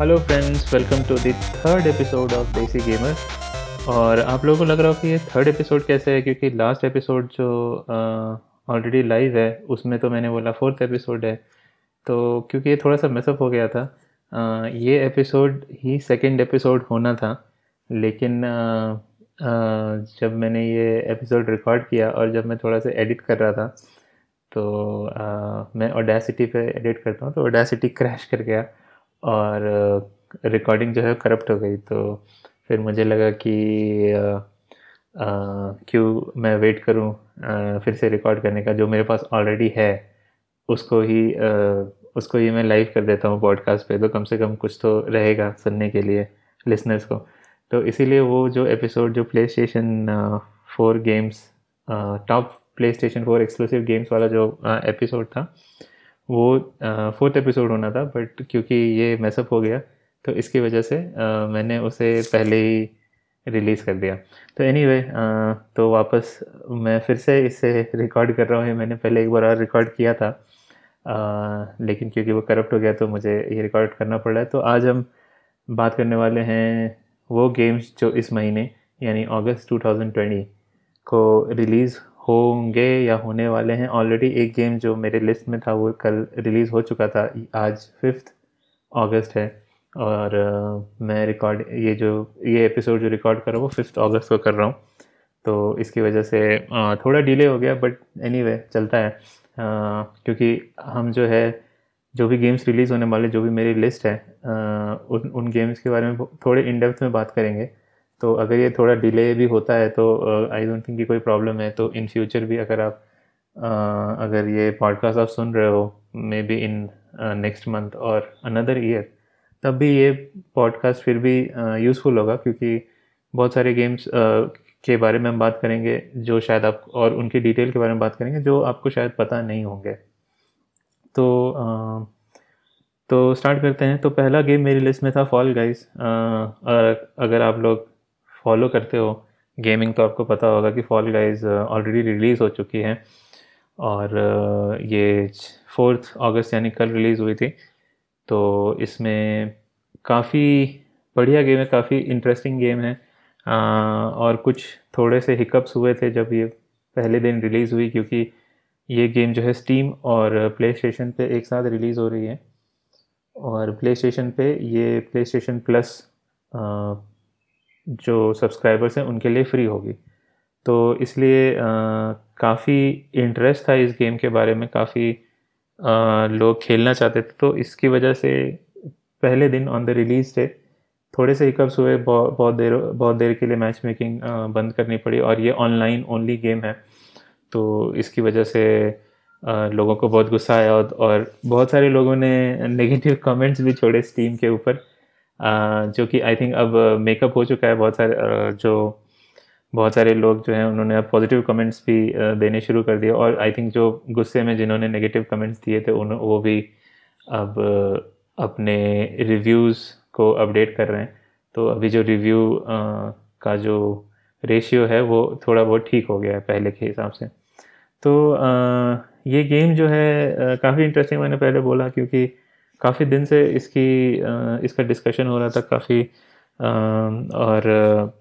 Hello friends welcome to the third episode of Desi Gamer और आप लोगों को लग रहा हो कि ये थर्ड एपिसोड कैसे है क्योंकि लास्ट एपिसोड जो ऑलरेडी लाइव है उसमें तो मैंने बोला फोर्थ एपिसोड है। तो क्योंकि ये थोड़ा सा मिसअप हो गया था अ, ये एपिसोड ही सेकंड एपिसोड होना था लेकिन अ, अ, जब मैंने ये एपिसोड रिकॉर्ड किया और जब मैं थोड़ा सा एडिट कर रहा था तो अ, मैं ओडेसिटी पे एडिट करता हूँ तो ओडेसिटी क्रैश कर गया। और रिकॉर्डिंग जो है करप्ट हो गई तो फिर मुझे लगा कि क्यों मैं वेट करूँ अ, फिर से रिकॉर्ड करने का जो मेरे पास ऑलरेडी है उसको ही अ, उसको ही मैं लाइव कर देता हूँ पॉडकास्ट पे तो कम से कम कुछ तो रहेगा सुनने के लिए लिसनर्स को। तो इसीलिए वो जो एपिसोड जो PlayStation four games top PlayStation four exclusive games वाला जो एपिसोड था वो फोर्थ एपिसोड होना था बट क्योंकि ये मैसअप हो गया तो इसकी वजह से अ, मैंने उसे पहले ही रिलीज़ कर दिया। तो एनी anyway, तो वापस मैं फिर से इसे रिकॉर्ड कर रहा हूँ मैंने पहले एक बार और रिकॉर्ड किया था। अ, लेकिन क्योंकि वो करप्ट हो गया तो मुझे ये रिकॉर्ड करना पड़ रहा है। तो आज हम बात करने वाले हैं वो गेम्स जो इस महीने यानी अगस्त 2020 को रिलीज़ होंगे या होने वाले हैं। ऑलरेडी एक गेम जो मेरे लिस्ट में था वो कल रिलीज़ हो चुका था। आज फिफ्थ अगस्त है। और अ, मैं रिकॉर्ड ये जो ये एपिसोड जो रिकॉर्ड कर रहा हूँ वो फिफ्थ अगस्त को कर रहा हूँ। तो इसकी वजह से अ, थोड़ा डिले हो गया बट एनीवे चलता है। अ, क्योंकि हम जो है जो भी गेम्स रिलीज़ होने वाले जो भी मेरी लिस्ट है उन उन गेम्स के बारे में थोड़े इन डेप्थ में बात करेंगे। तो अगर ये थोड़ा डिले भी होता है तो आई डोंट थिंक कोई प्रॉब्लम है। तो इन फ्यूचर भी अगर आप अ, अगर ये पॉडकास्ट आप सुन रहे हो maybe in next month और अनदर ईयर तब भी ये पॉडकास्ट फिर भी यूज़फुल uh, होगा क्योंकि बहुत सारे गेम्स uh, के बारे में हम बात करेंगे जो शायद आप और उनकी डिटेल के बारे में बात करेंगे जो आपको शायद पता नहीं होंगे। तो तो स्टार्ट करते हैं। तो पहला गेम मेरी लिस्ट में था फॉल गाइस अगर आप लोग फॉलो करते हो? गेमिंग तो आपको पता होगा कि फॉल गाइज़ ऑलरेडी रिलीज़ हो चुकी है। और ये फोर्थ अगस्त यानी कल रिलीज़ हुई थी। तो इसमें काफ़ी बढ़िया गेम है काफ़ी इंटरेस्टिंग गेम है। अ, और कुछ थोड़े से हिकअप्स हुए थे जब ये पहले दिन रिलीज़ हुई क्योंकि ये गेम जो है स्टीम और प्ले स्टेशन पर एक साथ रिलीज़ हो रही है। और प्ले स्टेशन पर ये प्ले स्टेशन प्लस जो सब्सक्राइबर्स हैं उनके लिए फ्री होगी। तो इसलिए काफ़ी इंटरेस्ट था इस गेम के बारे में काफ़ी लोग खेलना चाहते थे। तो इसकी वजह से पहले दिन ऑन द रिलीज़ डे थोड़े से हिकअप्स हुए बहुत देर बहुत देर के लिए मैच मेकिंग बंद करनी पड़ी और ये ऑनलाइन ओनली गेम है। तो इसकी वजह से लोगों को बहुत गुस्सा आया और, बहुत सारे लोगों ने नेगेटिव कमेंट्स भी छोड़े स्टीम के ऊपर। जो कि आई थिंक अब मेकअप हो चुका है बहुत सारे जो बहुत सारे लोग जो हैं उन्होंने अब पॉजिटिव कमेंट्स भी देने शुरू कर दिए और आई थिंक जो गुस्से में जिन्होंने नेगेटिव कमेंट्स दिए थे उन वो भी अब अपने रिव्यूज़ को अपडेट कर रहे हैं। तो अभी जो रिव्यू का जो रेशियो है वो थोड़ा बहुत ठीक हो गया है पहले के हिसाब से। तो अ, ये गेम जो है काफ़ी इंटरेस्टिंग मैंने पहले बोला क्योंकि काफ़ी दिन से इसकी इसका डिस्कशन हो रहा था, काफ़ी और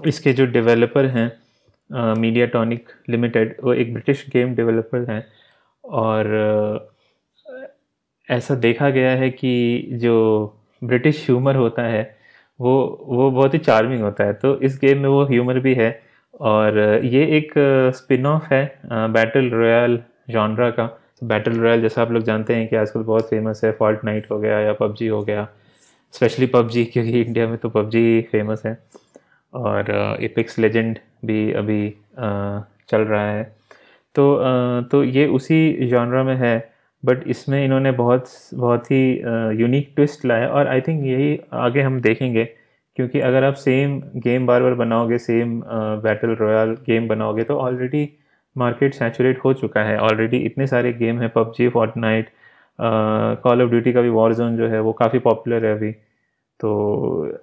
इसके जो डेवलपर हैं मीडिया टॉनिक लिमिटेड वो एक ब्रिटिश गेम डेवलपर हैं और, ऐसा देखा गया है कि जो ब्रिटिश ह्यूमर होता है, वो वो बहुत ही चार्मिंग होता है। तो इस गेम में वो ह्यूमर भी है और ये एक स्पिन ऑफ़ है बैटल रॉयल जॉनरा का। बैटल रॉयल जैसा आप लोग जानते हैं कि आजकल बहुत फ़ेमस है फॉल्ट नाइट हो गया या पबजी हो गया स्पेशली पबजी क्योंकि इंडिया में तो पबजी फ़ेमस है। और एपिक्स लेजेंड भी अभी अ, चल रहा है। तो अ, तो ये उसी जॉनरा में है बट इसमें इन्होंने बहुत बहुत ही यूनिक ट्विस्ट लाया और आई थिंक यही आगे हम देखेंगे क्योंकि अगर आप सेम गेम बार बार बनाओगे सेम बैटल रॉयल गेम बनाओगे तो ऑलरेडी मार्केट सैचुरेट हो चुका है। ऑलरेडी इतने सारे गेम हैं PUBG Fortnite Call of Duty का भी वॉर जोन जो है वो काफ़ी पॉपुलर है अभी। तो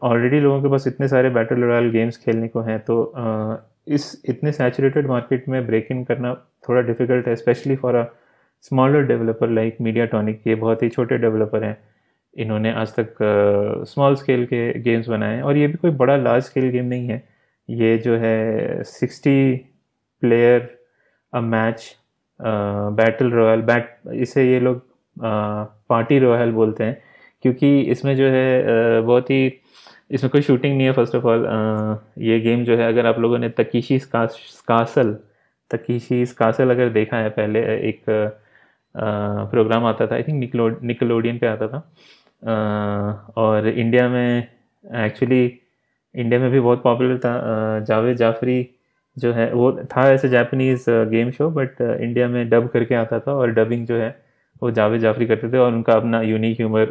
ऑलरेडी लोगों के पास इतने सारे बैटल रॉयल गेम्स खेलने को हैं तो uh, इस इतने सैचुरेटेड मार्केट में ब्रेक इन करना थोड़ा डिफ़िकल्ट है specially for a smaller developer like Mediatonic ये बहुत ही छोटे डेवलपर हैं। इन्होंने आज तक स्मॉल uh, स्केल के गेम्स बनाए हैं और ये भी कोई बड़ा लार्ज स्केल गेम नहीं है। ये जो है sixty player a match battle royale but इसे ये लोग पार्टी रॉयल बोलते हैं क्योंकि इसमें जो है uh, बहुत ही इसमें कोई शूटिंग नहीं है फ़र्स्ट ऑफ़ ऑल ये गेम जो है अगर आप लोगों ने तकीशी कासल तकीशी कासल अगर देखा है पहले एक प्रोग्राम आता था आई थिंक निकलो निकलोडियन पे आता था uh, और इंडिया में एक्चुअली इंडिया में भी बहुत पॉपुलर था जावेद जाफरी जो है, वो था ऐसे Japanese game show but India में डब करके आता था और डबिंग जो है, वो जावेद जाफरी करते थे और उनका अपना यूनिक ह्यूमर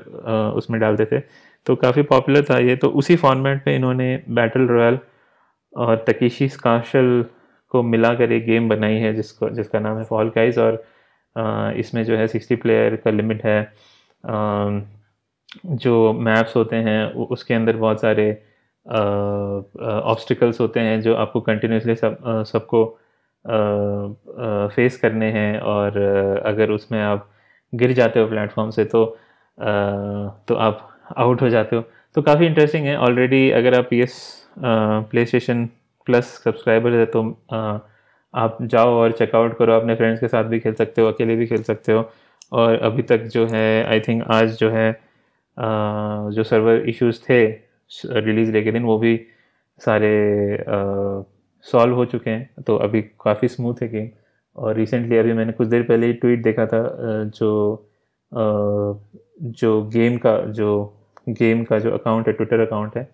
उसमें डालते थे। तो काफ़ी पॉपुलर था ये। तो उसी फॉर्मेट में इन्होंने बैटल रॉयल और तकीशी काशल को मिलाकर एक गेम बनाई है, जिसको, जिसका नाम है फॉल गाइज़ और इसमें जो है सिक्सटी प्लेयर का लिमिट है। जो मैप्स होते हैं उसके अंदर बहुत सारे ऑब्स्टिकल्स होते हैं जो आपको कंटिन्यूसली सब सबको फेस करने हैं और अगर उसमें आप गिर जाते हो प्लेटफॉर्म से तो आ, तो आप आउट हो जाते हो। तो काफ़ी इंटरेस्टिंग है। ऑलरेडी अगर आप as PlayStation plus subscriber है तो आ, आप जाओ और चेकआउट करो। अपने फ्रेंड्स के साथ भी खेल सकते हो अकेले भी खेल सकते हो। और अभी तक जो है आई थिंक आज जो है आ, जो सर्वर इश्यूज़ थे रिलीज़ डे के दिन, वो भी सारे सॉल्व हो चुके हैं। तो अभी काफ़ी स्मूथ है गेम। और रिसेंटली अभी मैंने कुछ देर पहले ही ट्वीट देखा था जो जो गेम का, जो गेम का जो अकाउंट है ट्विटर अकाउंट है,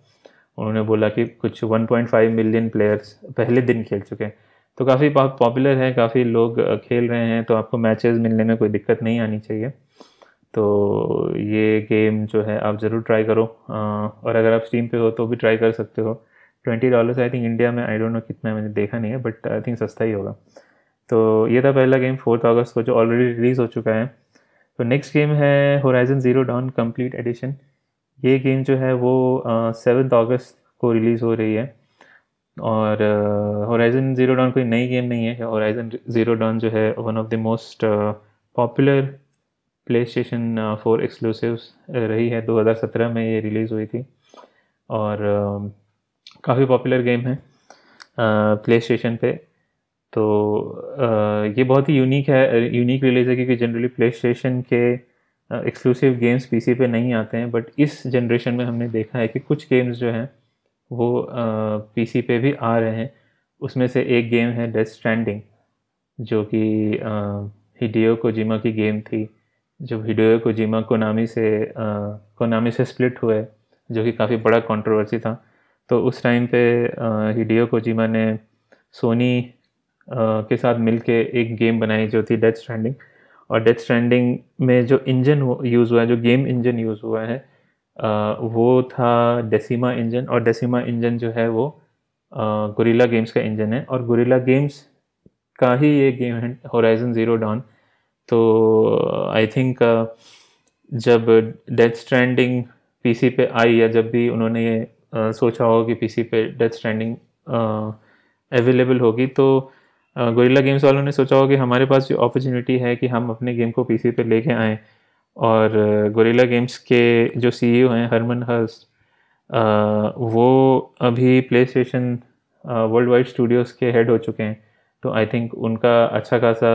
उन्होंने बोला कि कुछ 1.5 मिलियन प्लेयर्स पहले दिन खेल चुके हैं। तो काफ़ी पॉपुलर है, काफ़ी लोग खेल रहे हैं तो आपको मैचेस मिलने में कोई दिक्कत नहीं आनी चाहिए। तो ये गेम जो है आप ज़रूर ट्राई करो। और अगर आप स्टीम पे हो तो भी ट्राई कर सकते हो। Twenty dollars I think India में आई डोंट नो कितना मैंने देखा नहीं है बट आई थिंक सस्ता ही होगा। तो ये था पहला गेम फोर्थ अगस्त को जो ऑलरेडी रिलीज़ हो चुका है। तो नेक्स्ट गेम है Horizon Zero Dawn complete edition ये गेम जो है वो सेवन्थ अगस्त को रिलीज़ हो रही है। और होराइजन ज़ीरो डाउन कोई नई गेम नहीं है। होराइजन ज़ीरो डाउन जो है one of the most popular PlayStation four exclusive रही है। 2017 में ये रिलीज़ हुई थी और काफ़ी पॉपुलर गेम है प्ले स्टेशन पे। तो ये बहुत ही यूनिक है यूनिक रिलीज़ है क्योंकि जनरली प्ले स्टेशन के एक्सक्लूसिव गेम्स पीसी पे नहीं आते हैं। बट इस जनरेशन में हमने देखा है कि कुछ गेम्स जो हैं, वो पीसी पे भी आ रहे हैं। उसमें से एक गेम है डेथ स्टैंडिंग जो कि हिडियो कोजिमा की गेम थी। जो हिडियो कोजिमा कोनामी से कोनामी से स्प्लिट हुए जो कि काफ़ी बड़ा कंट्रोवर्सी था। तो उस टाइम पे हिडियो कोजिमा ने सोनी के साथ मिलके एक गेम बनाई जो थी डेथ स्टैंडिंग और डेथ स्टैंडिंग में जो इंजन यूज़ हुआ है, जो गेम इंजन यूज़ हुआ है वो था डेसिमा इंजन और डेसिमा इंजन जो है वो गुरिल्ला गेम्स का इंजन है। और गुरिल्ला गेम्स का ही ये गेम है होराइजन ज़ीरो डॉन तो आई थिंक जब डेथ स्ट्रैंडिंग पीसी पे आई या जब भी उन्होंने ये सोचा होगा कि पीसी पे डेथ स्ट्रैंडिंग अवेलेबल होगी तो गोरिल्ला गेम्स वालों ने सोचा होगा कि हमारे पास जो अपॉर्चुनिटी है कि हम अपने गेम को पीसी पे लेके आएँ। और गोरिल्ला गेम्स के जो सीईओ हैं हरमन हर्स वो अभी PlayStation worldwide studios के हेड हो चुके हैं। तो आई थिंक उनका अच्छा खासा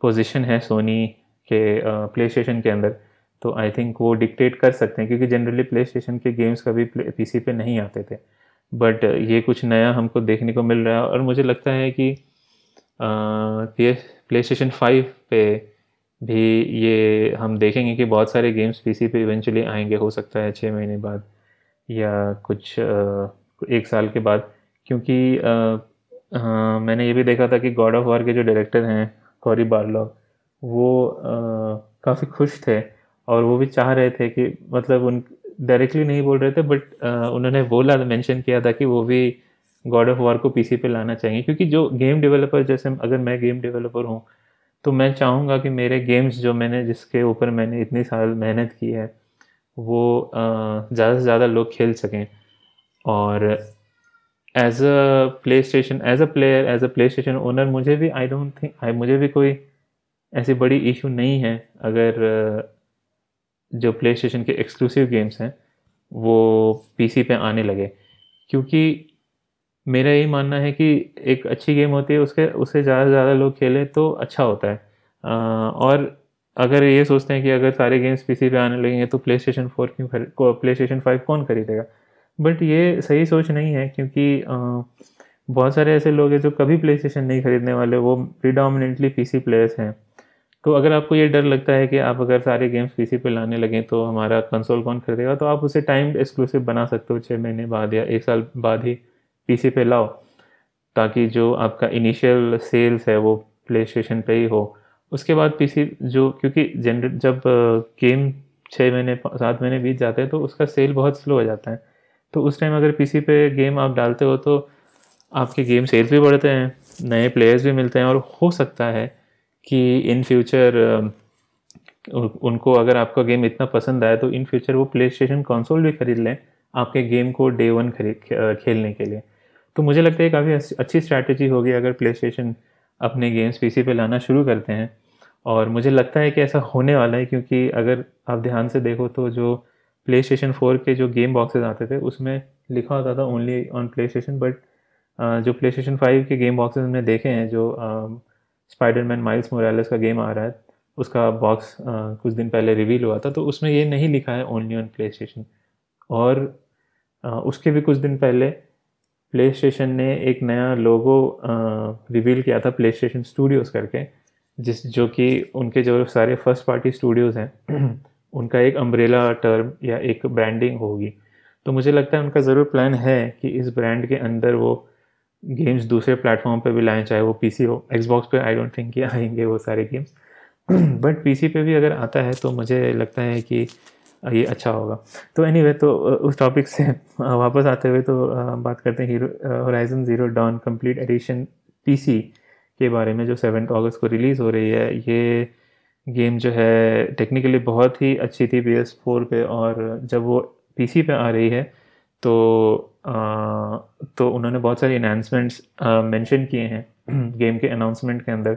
पोजीशन है सोनी के प्ले स्टेशन के अंदर तो आई थिंक वो डिक्टेट कर सकते हैं क्योंकि जनरली प्ले स्टेशन के गेम्स कभी पीसी पे नहीं आते थे। बट ये कुछ नया हमको देखने को मिल रहा है और मुझे लगता है कि प्ले स्टेशन फाइव पे भी ये हम देखेंगे कि बहुत सारे गेम्स पीसी पे इवेंचुअली आएँगे हो सकता है छः महीने बाद या कुछ एक साल के बाद। क्योंकि आ, आ, मैंने ये भी देखा था कि गॉड ऑफ़ वार के जो डायरेक्टर हैं कॉरी बार्लॉ वो काफ़ी खुश थे और वो भी चाह रहे थे कि मतलब उन डायरेक्टली नहीं बोल रहे थे बट उन्होंने बोला मेंशन किया था कि वो भी गॉड ऑफ़ वॉर को पीसी पे लाना चाहिए क्योंकि जो गेम डेवलपर जैसे अगर मैं गेम डेवलपर हूँ तो मैं चाहूँगा कि मेरे गेम्स जो मैंने, जिसके ऊपर मैंने इतनी साल मेहनत की है, वो ज़्यादा से ज़्यादा लोग खेल सकें। और as a PlayStation as a player as a PlayStation owner मुझे भी आई डोंट थिंक आई मुझे भी कोई ऐसी बड़ी इशू नहीं है अगर जो प्ले स्टेशन के एक्सक्लूसिव गेम्स हैं वो पीसी पे आने लगे। क्योंकि मेरा यही मानना है कि एक अच्छी गेम होती है उसके उससे ज़्यादा से ज़्यादा लोग खेलें तो अच्छा होता है। आ, और अगर ये सोचते हैं कि अगर सारे गेम्स पीसी पे आने लगेंगे तो प्ले स्टेशन फोर क्यों खरीद प्ले स्टेशन फाइव कौन खरीदेगा? बट ये सही सोच नहीं है क्योंकि बहुत सारे ऐसे लोग हैं जो कभी प्ले स्टेशन नहीं खरीदने वाले, वो प्रीडोमिनेटली पीसी प्लेयर्स हैं। तो अगर आपको ये डर लगता है कि आप अगर सारे गेम्स पे लाने लगें तो हमारा कंसोल कौन खरीदेगा तो आप उसे टाइम एक्सक्लूसिव बना सकते हो छः महीने बाद या एक साल बाद ही पीसी पे लाओ, ताकि जो आपका इनिशियल सेल्स है वो प्ले स्टेशन पर ही हो। उसके बाद पीसी जो, क्योंकि जनरेट जब गेम छः महीने, सात महीने बीत जाते हैं तो उसका सेल बहुत स्लो हो जाता है। तो उस टाइम अगर पीसी पे गेम आप डालते हो तो आपके गेम सेल्स भी बढ़ते हैं, नए प्लेयर्स भी मिलते हैं और हो सकता है कि इन फ्यूचर उनको अगर आपका गेम इतना पसंद आए तो इन फ्यूचर वो प्ले स्टेशन कॉन्सोल भी खरीद लें आपके गेम को डे वन खरीद खेलने के लिए। तो मुझे लगता है काफ़ी अच्छी स्ट्रैटेजी होगी अगर प्ले स्टेशन अपने गेम्स पीसी पे लाना शुरू करते हैं। और मुझे लगता है कि ऐसा होने वाला है क्योंकि अगर आप ध्यान से देखो तो जो प्ले स्टेशन फोर के जो गेम बॉक्सेस आते थे, उसमें लिखा होता था only on PlayStation but जो प्ले स्टेशन फाइव के गेम बॉक्सेस हमने देखे हैं, जो स्पाइडरमैन माइल्स मोरालेस का गेम आ रहा है, उसका बॉक्स कुछ दिन पहले रिवील हुआ था तो उसमें ये नहीं लिखा है ओनली ऑन प्ले स्टेशन और उसके भी कुछ दिन पहले प्ले स्टेशन ने एक नया लोगो रिवील किया था प्ले स्टेशन स्टूडियोज़ करके, जिस, जो कि उनके जो सारे फ़र्स्ट पार्टी स्टूडियोज़ हैं उनका एक अम्ब्रेला टर्म या एक ब्रांडिंग होगी। तो मुझे लगता है उनका ज़रूर प्लान है कि इस ब्रांड के अंदर वो गेम्स दूसरे प्लेटफॉर्म पे भी लाएँ चाहे वो पीसी हो एक्सबॉक्स पे आई डोंट थिंक कि आएँगे वो सारे गेम्स बट पीसी पे भी अगर आता है तो मुझे लगता है कि ये अच्छा होगा। तो एनी anyway, तो उस टॉपिक से वापस आते हुए तो बात करते हैं hero Horizon Zero Dawn complete edition PC के बारे में जो सेवन अगस्त को रिलीज़ हो रही है। ये गेम जो है टेक्निकली बहुत ही अच्छी थी पी एस फोर पर और जब वो पे आ रही है तो आ, तो उन्होंने बहुत सारी इन्हांसमेंट्स मेंशन किए हैं गेम के अनाउंसमेंट के अंदर।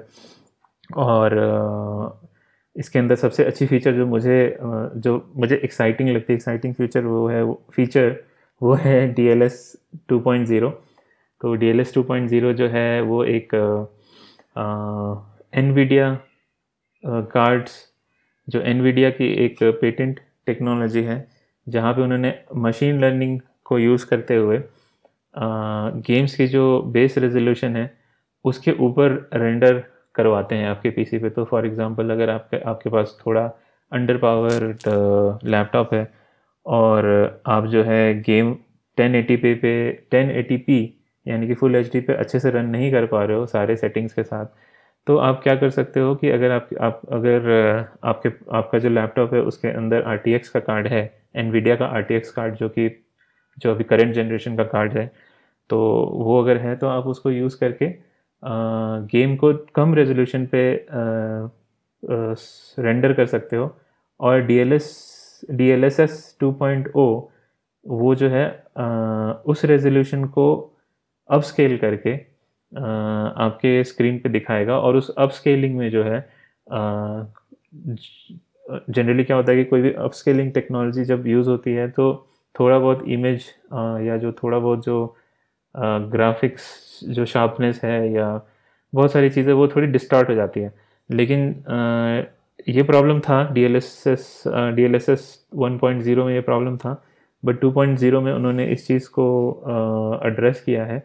और आ, इसके अंदर सबसे अच्छी फीचर जो मुझे जो मुझे एक्साइटिंग लगती है एक्साइटिंग फीचर वो है वो फीचर वो है D L S two point zero तो D L S two point zero जो है वो एक एनवीडिया कार्ड्स जो एनवीडिया की एक पेटेंट टेक्नोलॉजी है, जहाँ पे उन्होंने मशीन लर्निंग को यूज़ करते हुए गेम्स की जो बेस रेजोल्यूशन है, उसके ऊपर रेंडर करवाते हैं आपके पीसी पे। तो फॉर एग्जांपल अगर आपके आपके पास थोड़ा अंडर पावर लैपटॉप है, और आप जो है गेम 1080p पे 1080p यानी कि फुल एचडी पे अच्छे से रन नहीं कर पा रहे हो सारे सेटिंग्स के साथ तो आप क्या कर सकते हो कि अगर आप आप अगर आपके आपका जो लैपटॉप है उसके अंदर RTX का कार्ड है एनवीडिया का RTX कार्ड जो कि जो अभी करेंट जनरेशन का कार्ड है तो वो अगर है तो आप उसको यूज़ करके गेम को कम रेजोल्यूशन पे रेंडर कर सकते हो। और D L S D L S S two point O वो जो है आ, उस रेजोल्यूशन को अपस्केल करके आ, आपके स्क्रीन पे दिखाएगा और उस अप स्केलिंग में जो है जनरली क्या होता है कि कोई भी अप स्केलिंग टेक्नोलॉजी जब यूज़ होती है तो थोड़ा बहुत इमेज या जो थोड़ा बहुत जो ग्राफिक्स जो शार्पनेस है या बहुत सारी चीज़ें, वो थोड़ी डिस्टार्ट हो जाती है। लेकिन ये प्रॉब्लम था D L S S D L S S one point zero में ये प्रॉब्लम था बट टू पॉइंट ज़ीरो में उन्होंने इस चीज़ को एड्रेस किया है।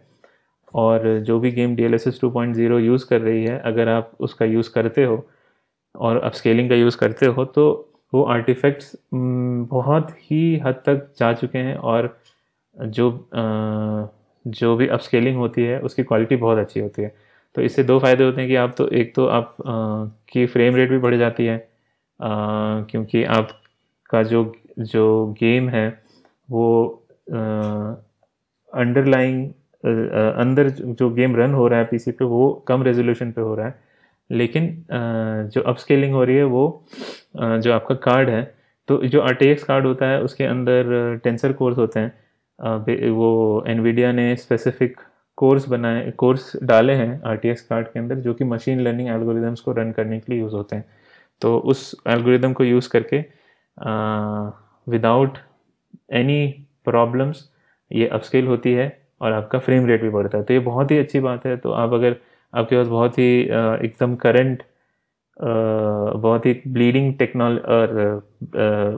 और जो भी game D L S S two point zero use कर रही है, अगर आप उसका यूज़ करते हो और अब स्केलिंग का यूज़ करते हो तो वो आर्टिफैक्ट्स बहुत ही हद तक जा चुके हैं और जो जो भी अपस्केलिंग होती है, उसकी क्वालिटी बहुत अच्छी होती है। तो इससे दो फ़ायदे होते हैं कि आप तो एक तो आप की फ्रेम रेट भी बढ़ जाती है क्योंकि आपका जो जो गेम है, वो अंडरलाइंग अंदर जो गेम रन हो रहा है पीसी पे, वो कम रेजोल्यूशन पे हो रहा है। लेकिन जो अपस्केलिंग हो रही है, वो जो आपका कार्ड है तो जो आर कार्ड होता है, उसके अंदर टेंसर कोर्स होते हैं। वो एनवीडिया ने स्पेसिफिक कोर्स बनाए कोर्स डाले हैं आर कार्ड के अंदर, जो कि मशीन लर्निंग एल्गोरिदम्स को रन करने के लिए यूज़ होते हैं। तो उस एल्गोरिदम को यूज़ करके विदाउट एनी प्रॉब्लम्स ये अपस्केल होती है। और आपका फ्रेम रेट भी बढ़ता है। तो ये बहुत ही अच्छी बात है। तो आप अगर आपके पास बहुत ही एकदम करंट बहुत ही ब्लीडिंग टेक्नोल और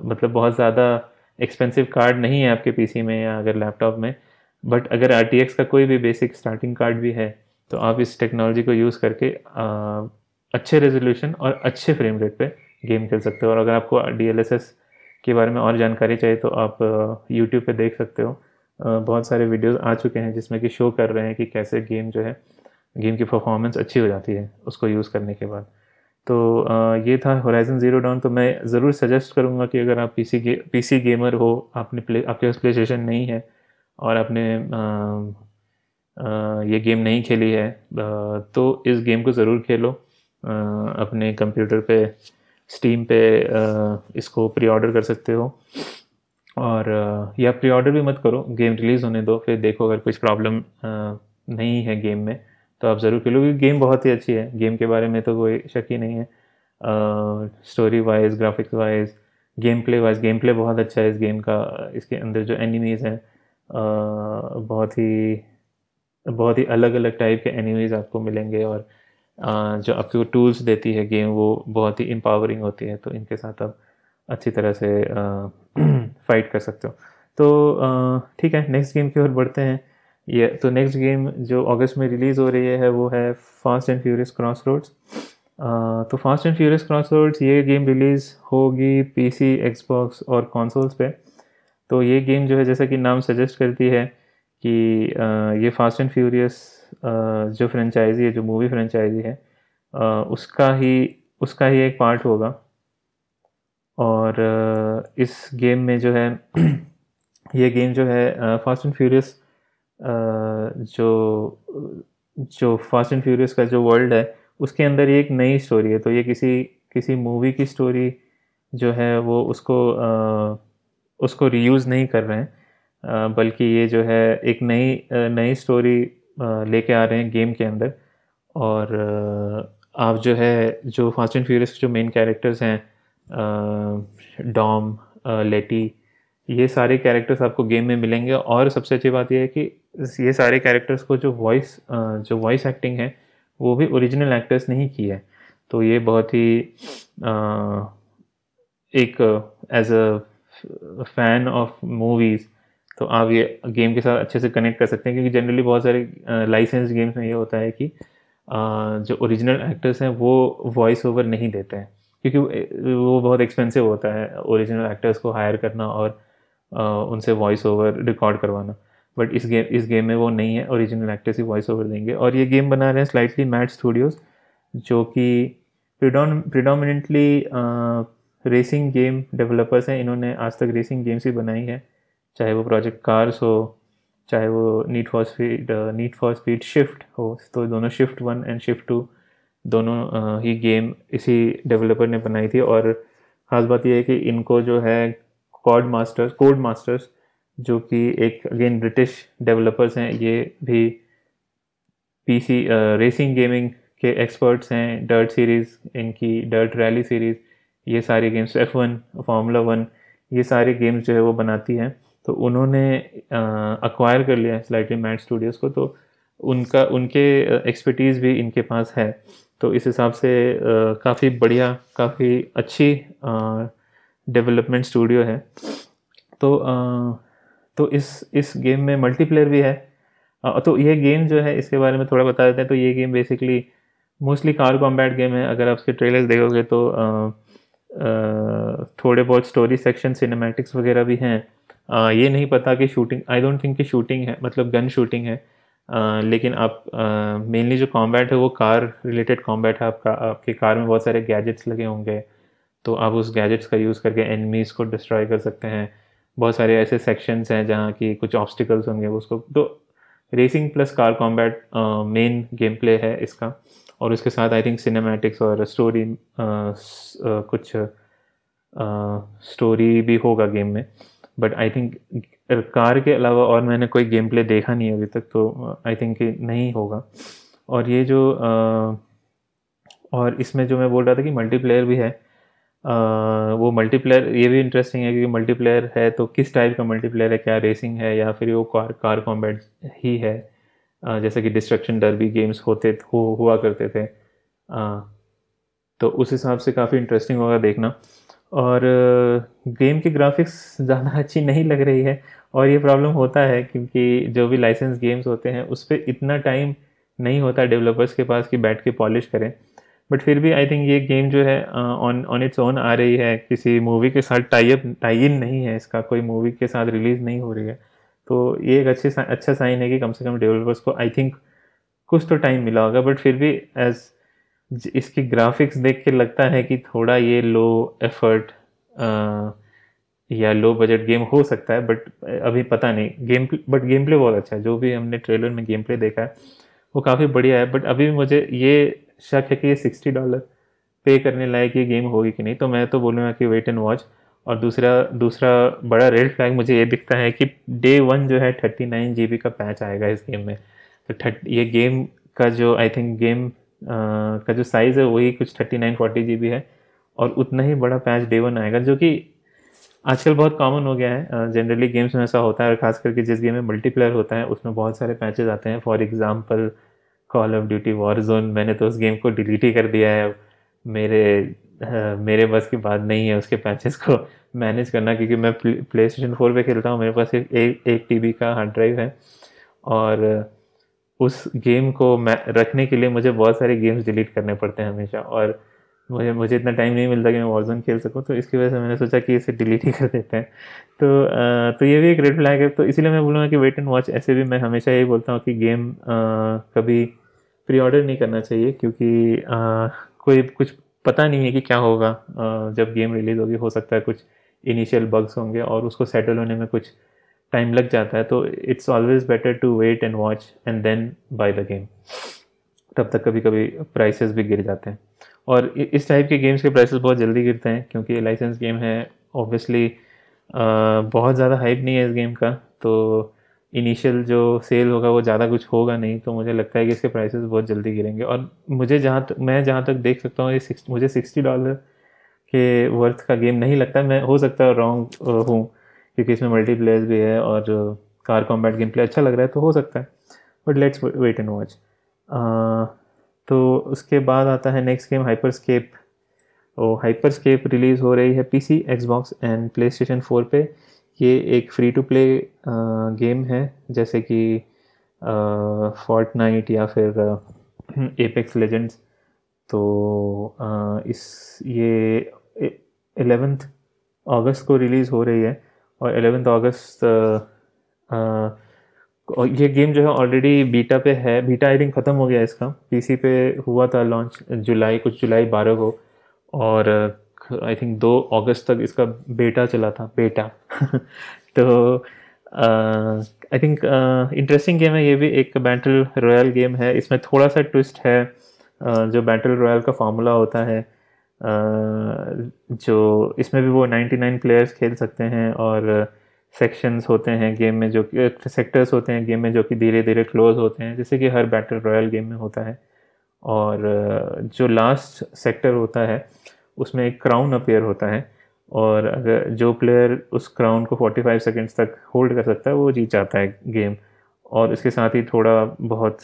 मतलब बहुत ज़्यादा एक्सपेंसिव कार्ड नहीं है आपके पीसी में या अगर लैपटॉप में बट अगर आरटीएक्स का कोई भी बेसिक स्टार्टिंग कार्ड भी है तो आप इस टेक्नोलॉजी को यूज़ करके आ, अच्छे रेजोल्यूशन और अच्छे फ्रेम रेट पे गेम खेल सकते हो। और अगर आपको DLSS के बारे में और जानकारी चाहिए तो आप यूट्यूब पे देख सकते हो। बहुत सारे वीडियोस आ चुके हैं जिसमें कि शो कर रहे हैं कि कैसे गेम जो है गेम की परफॉर्मेंस अच्छी हो जाती है उसको यूज़ करने के बाद। तो ये था होराइजन ज़ीरो डाउन तो मैं ज़रूर सजेस्ट करूँगा कि अगर आप पीसी गे पीसी गेमर हो, आपने प्ले आपके पास प्ले स्टेशन नहीं है और आपने ये गेम नहीं खेली है तो इस गेम को ज़रूर खेलो। अपने कंप्यूटर पे स्टीम पे इसको प्री ऑर्डर कर सकते हो। और या प्री ऑर्डर भी मत करो गेम रिलीज़ होने दो फिर देखो अगर कुछ प्रॉब्लम नहीं है गेम में तो आप ज़रूर खेलो क्योंकि गेम बहुत ही अच्छी है। गेम के बारे में तो कोई शक ही नहीं है। Story wise graphics wise gameplay wise gameplay बहुत अच्छा है इस गेम का इसके अंदर जो एनिमीज़ हैं बहुत ही बहुत ही अलग अलग टाइप के एनिमीज़ आपको मिलेंगे और uh, जो आपको टूल्स देती है गेम वो बहुत ही एम्पावरिंग होती है तो इनके साथ आप अच्छी तरह से फाइट कर सकते हो। तो ठीक है नेक्स्ट गेम की ओर बढ़ते हैं। ये तो नेक्स्ट गेम जो अगस्त में रिलीज़ हो रही है वो है Fast and Furious Crossroads तो Fast and Furious Crossroads ये गेम रिलीज़ होगी पीसी एक्सबॉक्स और कॉन्सोल्स पे। तो ये गेम जो है, जैसा कि नाम सजेस्ट करती है कि ये फास्ट एंड फ्यूरियस जो फ्रेंचाइजी है, जो मूवी फ्रेंचाइजी है उसका ही उसका ही एक पार्ट होगा। और इस गेम में जो है ये गेम जो है फास्ट एंड फ्यूरियस जो जो फास्ट एंड फ्यूरियस का जो वर्ल्ड है उसके अंदर ये एक नई स्टोरी है। तो ये किसी किसी मूवी की स्टोरी जो है वो उसको आ, उसको रीयूज़ नहीं कर रहे हैं। बल्कि ये जो है एक नई नई स्टोरी लेके आ रहे हैं गेम के अंदर। और आप जो है जो फास्ट एंड फ्यूरियस जो मेन कैरेक्टर्स हैं डॉम लेटी, ये सारे कैरेक्टर्स आपको गेम में मिलेंगे और सबसे अच्छी बात यह है कि ये सारे कैरेक्टर्स को जो वॉइस जो वॉइस एक्टिंग है, वो भी ओरिजिनल एक्टर्स ने ही की है। तो ये बहुत ही एक as a fan of movies तो आप ये गेम के साथ अच्छे से कनेक्ट कर सकते हैं, क्योंकि जनरली बहुत सारे लाइसेंस गेम्स में ये होता है कि जो ओरिजिनल एक्टर्स हैं, वो वॉइस ओवर नहीं देते हैं। क्योंकि वो बहुत एक्सपेंसिव होता है ओरिजिनल एक्टर्स को हायर करना और उनसे वॉइस ओवर रिकॉर्ड करवाना। बट इस गेम इस गेम में वो नहीं है ओरिजिनल एक्टर्स ही वॉइस ओवर देंगे। और ये गेम बना रहे हैं स्लाइटली मैट स्टूडियोज़ जो कि प्रिडोमिनेटली रेसिंग गेम डेवलपर्स हैं। इन्होंने आज तक रेसिंग गेम्स ही बनाई है। चाहे वो प्रोजेक्ट कार्स हो, चाहे वो Need for Speed Need for Speed Shift हो तो दोनों Shift one and Shift two दोनों ही गेम इसी डेवलपर ने बनाई थी और ख़ास बात यह है कि इनको जो है कॉड मास्टर्स कोड मास्टर्स जो कि एक अगेन ब्रिटिश डेवलपर्स हैं, ये भी पीसी रेसिंग गेमिंग के एक्सपर्ट्स हैं डर्ट सीरीज़ इनकी डर्ट रैली सीरीज़ ये सारी games F one Formula One ये सारे गेम्स जो है वो बनाती हैं। तो उन्होंने अक्वायर कर लिया है स्लाइटली मैट स्टूडियोज़ को तो उनका, उनके एक्सपर्टीज़ भी इनके पास है। तो इस हिसाब से काफ़ी बढ़िया, काफ़ी अच्छी डेवलपमेंट स्टूडियो है। तो तो इस इस गेम में मल्टीप्लेयर भी है। तो ये गेम जो है, इसके बारे में थोड़ा बता देते हैं। तो ये game basically mostly car combat game है। अगर आप उसके ट्रेलर्स देखोगे तो थोड़े बहुत स्टोरी सेक्शन सिनेमैटिक्स वगैरह भी हैं। ये नहीं पता कि शूटिंग आई डोंट थिंक कि शूटिंग है मतलब गन शूटिंग है। लेकिन आप मेनली जो कॉम्बैट है वो कार रिलेटेड कॉम्बैट है। आपका, आपके कार में बहुत सारे गैजेट्स लगे होंगे तो आप उस गैजेट्स का यूज़ करके एनिमीज़ को डिस्ट्रॉय कर सकते हैं। बहुत सारे ऐसे सेक्शंस हैं जहाँ की कुछ ऑब्स्टिकल्स होंगे उसको। तो racing plus car combat main gameplay है इसका। और उसके साथ आई थिंक सिनेमैटिक्स और स्टोरी कुछ स्टोरी भी होगा गेम में। बट आई थिंक कार के अलावा और मैंने कोई गेम प्ले देखा नहीं अभी तक तो आई थिंक नहीं होगा। और ये जो और इसमें जो मैं बोल रहा था कि मल्टीप्लेयर भी है वो मल्टीप्लेयर ये भी इंटरेस्टिंग है क्योंकि मल्टीप्लेयर है तो किस टाइप का मल्टीप्लेयर है, क्या रेसिंग है या फिर वो कार कार कॉम्बैट ही है। जैसे कि डिस्ट्रक्शन डरबी गेम्स होते, हो, हुआ करते थे। तो उस हिसाब से काफ़ी इंटरेस्टिंग होगा देखना। और गेम की ग्राफिक्स ज़्यादा अच्छी नहीं लग रही है और ये प्रॉब्लम होता है क्योंकि जो भी लाइसेंस गेम्स होते हैं, उस पर इतना टाइम नहीं होता डेवलपर्स के पास कि बैठ के पॉलिश करें। बट फिर भी आई थिंक ये गेम जो है ऑन ऑन इट्स ओन आ रही है। किसी मूवी के साथ टाई अप टाई इन नहीं है इसका। कोई मूवी के साथ रिलीज़ नहीं हो रही है। तो ये एक अच्छे अच्छा साइन है कि कम से कम डेवलपर्स को आई थिंक कुछ तो टाइम मिला होगा। बट फिर भी एज इसकी ग्राफिक्स देख के लगता है कि थोड़ा ये लो एफर्ट या लो बजट गेम हो सकता है बट अभी पता नहीं। गेम बट गेम प्ले बहुत अच्छा है। जो भी हमने ट्रेलर में गेम प्ले देखा है, वो काफ़ी बढ़िया है। बट अभी मुझे ये शक है कि ये सिक्सटी डॉलर पे करने लायक ये गेम होगी कि नहीं। तो मैं तो बोलूँगा कि वेट एंड वॉच और दूसरा दूसरा बड़ा रेड फ्लैग मुझे ये दिखता है कि डे वन जो है थर्टी नाइन जी बी का पैच आएगा इस गेम में। तो थर्ट ये गेम का जो आई थिंक गेम का जो साइज़ है वही कुछ थर्टी नाइन फोर्टी जी है और उतना ही बड़ा पैच डे वन आएगा जो कि आजकल बहुत कॉमन हो गया है। जनरली गेम्स में ऐसा होता है और खास करके जिस गेम में मल्टीप्लेयर होता है उसमें बहुत सारे पैचेज आते हैं। For example Call of Duty Warzone मैंने तो उस गेम को डिलीट ही कर दिया है। मेरे आ, मेरे बस की बात नहीं है उसके पैचेस को मैनेज करना क्योंकि मैं प्ले स्टेशन फोर पर खेलता हूँ। मेरे पास एक एक टी का हार्ड ड्राइव है और उस गेम को मैं रखने के लिए मुझे बहुत सारे गेम्स डिलीट करने पड़ते हैं हमेशा। और मुझे मुझे इतना टाइम नहीं मिलता कि मैं वॉर्जन खेल सकूँ तो इसकी वजह से मैंने सोचा कि इसे डिलीट ही कर देते हैं। तो आ, तो ये भी एक रेड फ्लैग है। तो इसीलिए मैं बोलूँगा कि वेट एंड वॉच ऐसे भी मैं हमेशा यही बोलता हूँ कि गेम आ, कभी प्री ऑर्डर नहीं करना चाहिए क्योंकि आ, कोई कुछ पता नहीं है कि क्या होगा जब गेम रिलीज़ होगी हो सकता है कुछ इनिशियल बग्स होंगे और उसको सेटल होने में कुछ टाइम लग जाता है तो it's always better to wait and watch and then buy the game तब तक कभी कभी प्राइसेस भी गिर जाते हैं। और इस टाइप के गेम्स के प्राइसेस बहुत जल्दी गिरते हैं, क्योंकि लाइसेंस गेम है ऑब्वियसली बहुत ज़्यादा हाइप नहीं है इस गेम का तो इनिशियल जो सेल होगा वो ज़्यादा कुछ होगा नहीं तो मुझे लगता है कि इसके प्राइसेस बहुत जल्दी गिरेंगे। और मुझे जहाँ तक, मैं जहाँ तक देख सकता हूँ, ये सिक्स मुझे सिक्सटी डॉलर के वर्थ का गेम नहीं लगता, मैं हो सकता है रॉन्ग हूँ। क्योंकि इसमें मल्टीप्लेयर्स भी है और कार कॉम्बैट गेम प्ले अच्छा लग रहा है तो हो सकता है। But let's wait and watch तो उसके बाद आता है नेक्स्ट गेम हाइपर स्केप और हाइपर स्केप रिलीज़ हो रही है P PC Xbox and PlayStation four पे। ये एक फ्री टू प्ले गेम है जैसे कि फोर्ट नाइट या फिर एपेक्स लेजेंड्स तो आ, इस ये एलेवेंथ अगस्त को रिलीज़ हो रही है। और एलेवेंथ अगस्त और ये गेम जो है ऑलरेडी बीटा पे है। बीटा आई थिंक ख़त्म हो गया इसका। पीसी पे हुआ था लॉन्च जुलाई कुछ जुलाई बारह को। और आई थिंक दो अगस्त तक इसका बेटा चला था। बेटा तो आई थिंक इंटरेस्टिंग गेम है ये भी। एक बैटल रॉयल गेम है। इसमें थोड़ा सा ट्विस्ट है uh, जो बैटल रॉयल का फार्मूला होता है। uh, जो इसमें भी वो 99 प्लेयर्स खेल सकते हैं और सेक्शंस होते हैं गेम में जो कि सेक्टर्स होते हैं गेम में जो कि धीरे धीरे क्लोज होते हैं, जैसे कि हर बैटल रॉयल गेम में होता है। और जो लास्ट सेक्टर होता है, उसमें एक क्राउन अपेयर होता है और अगर जो प्लेयर उस क्राउन को 45 सेकंड्स तक होल्ड कर सकता है, वो जीत जाता है गेम और इसके साथ ही थोड़ा बहुत,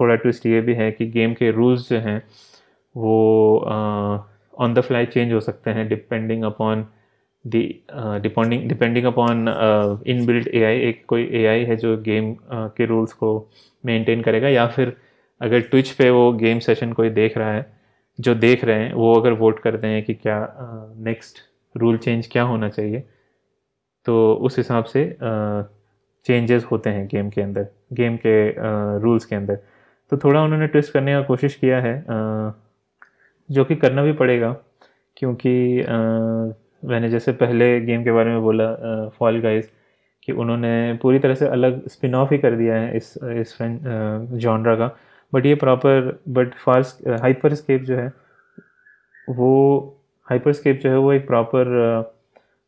थोड़ा ट्विस्ट ये भी है कि गेम के रूल्स जो हैं, वो ऑन द फ्लाई चेंज हो सकते हैं depending upon depending depending upon in build A I एक कोई ए आई है जो गेम uh, के रूल्स को मेंटेन करेगा या फिर अगर ट्विच पे वो गेम सेशन कोई देख रहा है जो देख रहे हैं वो अगर वोट करते हैं कि क्या नेक्स्ट रूल चेंज क्या होना चाहिए तो उस हिसाब से चेंजेस uh, होते हैं गेम के अंदर गेम के रूल्स uh, के अंदर। तो थोड़ा उन्होंने ट्विस्ट करने का कोशिश किया है uh, जो कि करना भी पड़ेगा क्योंकि मैंने जैसे पहले गेम के बारे में बोला फॉल गाइज़ कि उन्होंने पूरी तरह से अलग स्पिन ऑफ़ ही कर दिया है इस इस जॉनरा का। बट ये proper but fast Hyper Scape जो है वो हाइपर स्केप जो है वो एक प्रॉपर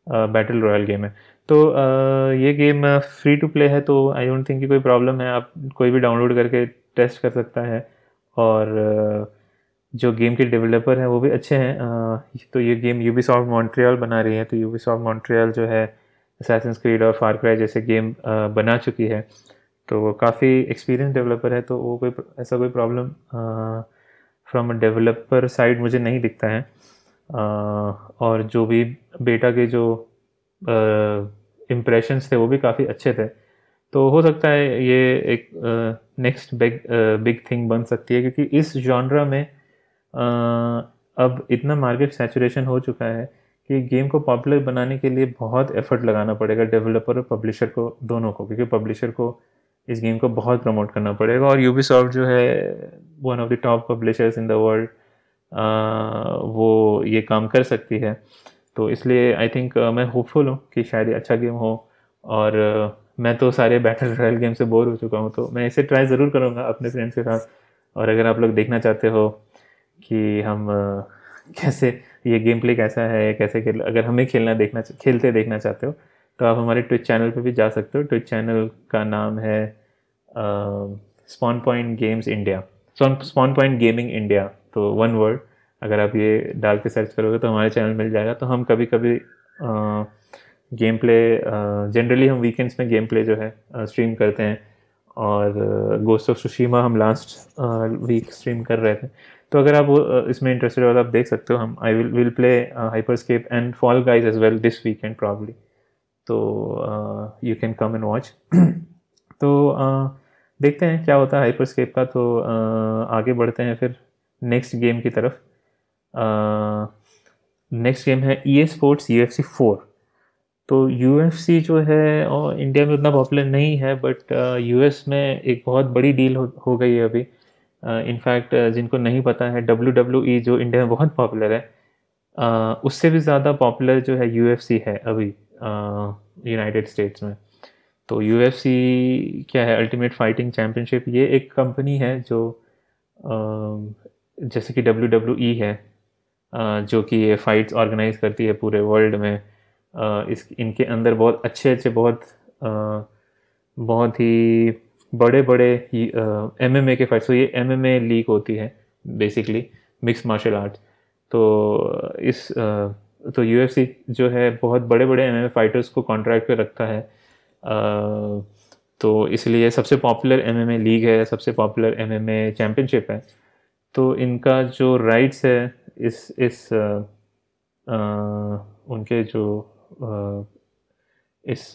बैटल रॉयल गेम है। तो uh, ये गेम फ्री टू प्ले है तो आई डोंट थिंक कि कोई प्रॉब्लम है आप कोई भी डाउनलोड करके टेस्ट कर सकता है। और uh, जो गेम के डेवलपर हैं, वो भी अच्छे हैं। तो ये गेम यूबी सॉफ्ट मॉन्ट्रियल बना रही है तो यूबी सॉफ्ट मॉन्ट्रियल जो है असैसिन क्रीड और फार क्राई जैसे गेम बना चुकी है। तो वो काफ़ी एक्सपीरियंस डेवलपर है तो वो कोई ऐसा कोई प्रॉब्लम फ्रॉम डेवलपर साइड मुझे नहीं दिखता है। और जो भी बेटा के जो इम्प्रेशंस थे, वो भी काफ़ी अच्छे थे। तो हो सकता है ये एक नेक्स्ट बिग बिग थिंग बन सकती है, क्योंकि इस जॉनरा में अब इतना मार्केट सैचुरेशन हो चुका है कि गेम को पॉपुलर बनाने के लिए बहुत एफर्ट लगाना पड़ेगा डेवलपर और पब्लिशर को, दोनों को, क्योंकि पब्लिशर को इस गेम को बहुत प्रमोट करना पड़ेगा और यूबी जो है one of the top publishers in the world वो ये काम कर सकती है। तो इसलिए आई थिंक मैं होपफुल हूँ कि शायद ये अच्छा गेम हो और मैं तो सारे बैटल रॉयल गेम से बोर हो चुका हूँ तो मैं इसे ट्राई ज़रूर करूँगा अपने फ्रेंड्स के साथ। और अगर आप लोग देखना चाहते हो कि हम कैसे ये गेम प्ले कैसा है, कैसे खेल, अगर हमें खेलना देखना, खेलते देखना चाहते हो तो आप हमारे ट्विच चैनल पे भी जा सकते हो। ट्विच चैनल का नाम है Spawn Point Games India Spawn Point Gaming India तो वन वर्ड अगर आप ये डाल के सर्च करोगे तो हमारे चैनल मिल जाएगा। तो हम कभी कभी गेम प्ले जनरली हम वीकेंड्स में गेम प्ले जो है स्ट्रीम करते हैं। और गोस्ट ऑफ़ सुशीमा हम लास्ट वीक स्ट्रीम कर रहे थे। तो अगर आप इसमें इंटरेस्टेड हो तो आप देख सकते हो हम I will will play Hyper Scape and Fall Guys as well this weekend probably तो you can come and watch तो uh, देखते हैं क्या होता है हाइपर स्केप का तो uh, आगे बढ़ते हैं फिर नेक्स्ट गेम की तरफ़। नेक्स्ट गेम है E Sports U F C four तो यू एफ़ सी जो है इंडिया में उतना पॉपुलर नहीं है बट यू एस में एक बहुत बड़ी डील हो, हो गई है अभी। इनफैक्ट uh, जिनको नहीं पता है डब्ल्यू डब्ल्यू ई जो इंडिया में बहुत पॉपुलर है uh, उससे भी ज़्यादा पॉपुलर जो है यू एफ़ सी है अभी यूनाइटेड uh, स्टेट्स में। तो यू एफ़ सी क्या है? अल्टीमेट फाइटिंग चैम्पियनशिप ये एक कंपनी है जो uh, जैसे कि डब्ल्यू डब्ल्यू ई है uh, जो कि ये फाइट्स ऑर्गेनाइज करती है पूरे वर्ल्ड में। uh, इस इनके अंदर बहुत अच्छे अच्छे बहुत uh, बहुत ही बड़े बड़े एम एम ए के फाइट्स तो ये एम एम ए लीग होती है बेसिकली मिक्स मार्शल आर्ट्स तो इस तो यू एफ़ सी जो है, बहुत बड़े बड़े एम एम ए फाइटर्स को कॉन्ट्रैक्ट पे रखता है। तो इसलिए सबसे popular M M A league है, सबसे popular M M A championship है। तो इनका जो राइट्स है, इस इस उनके जो इस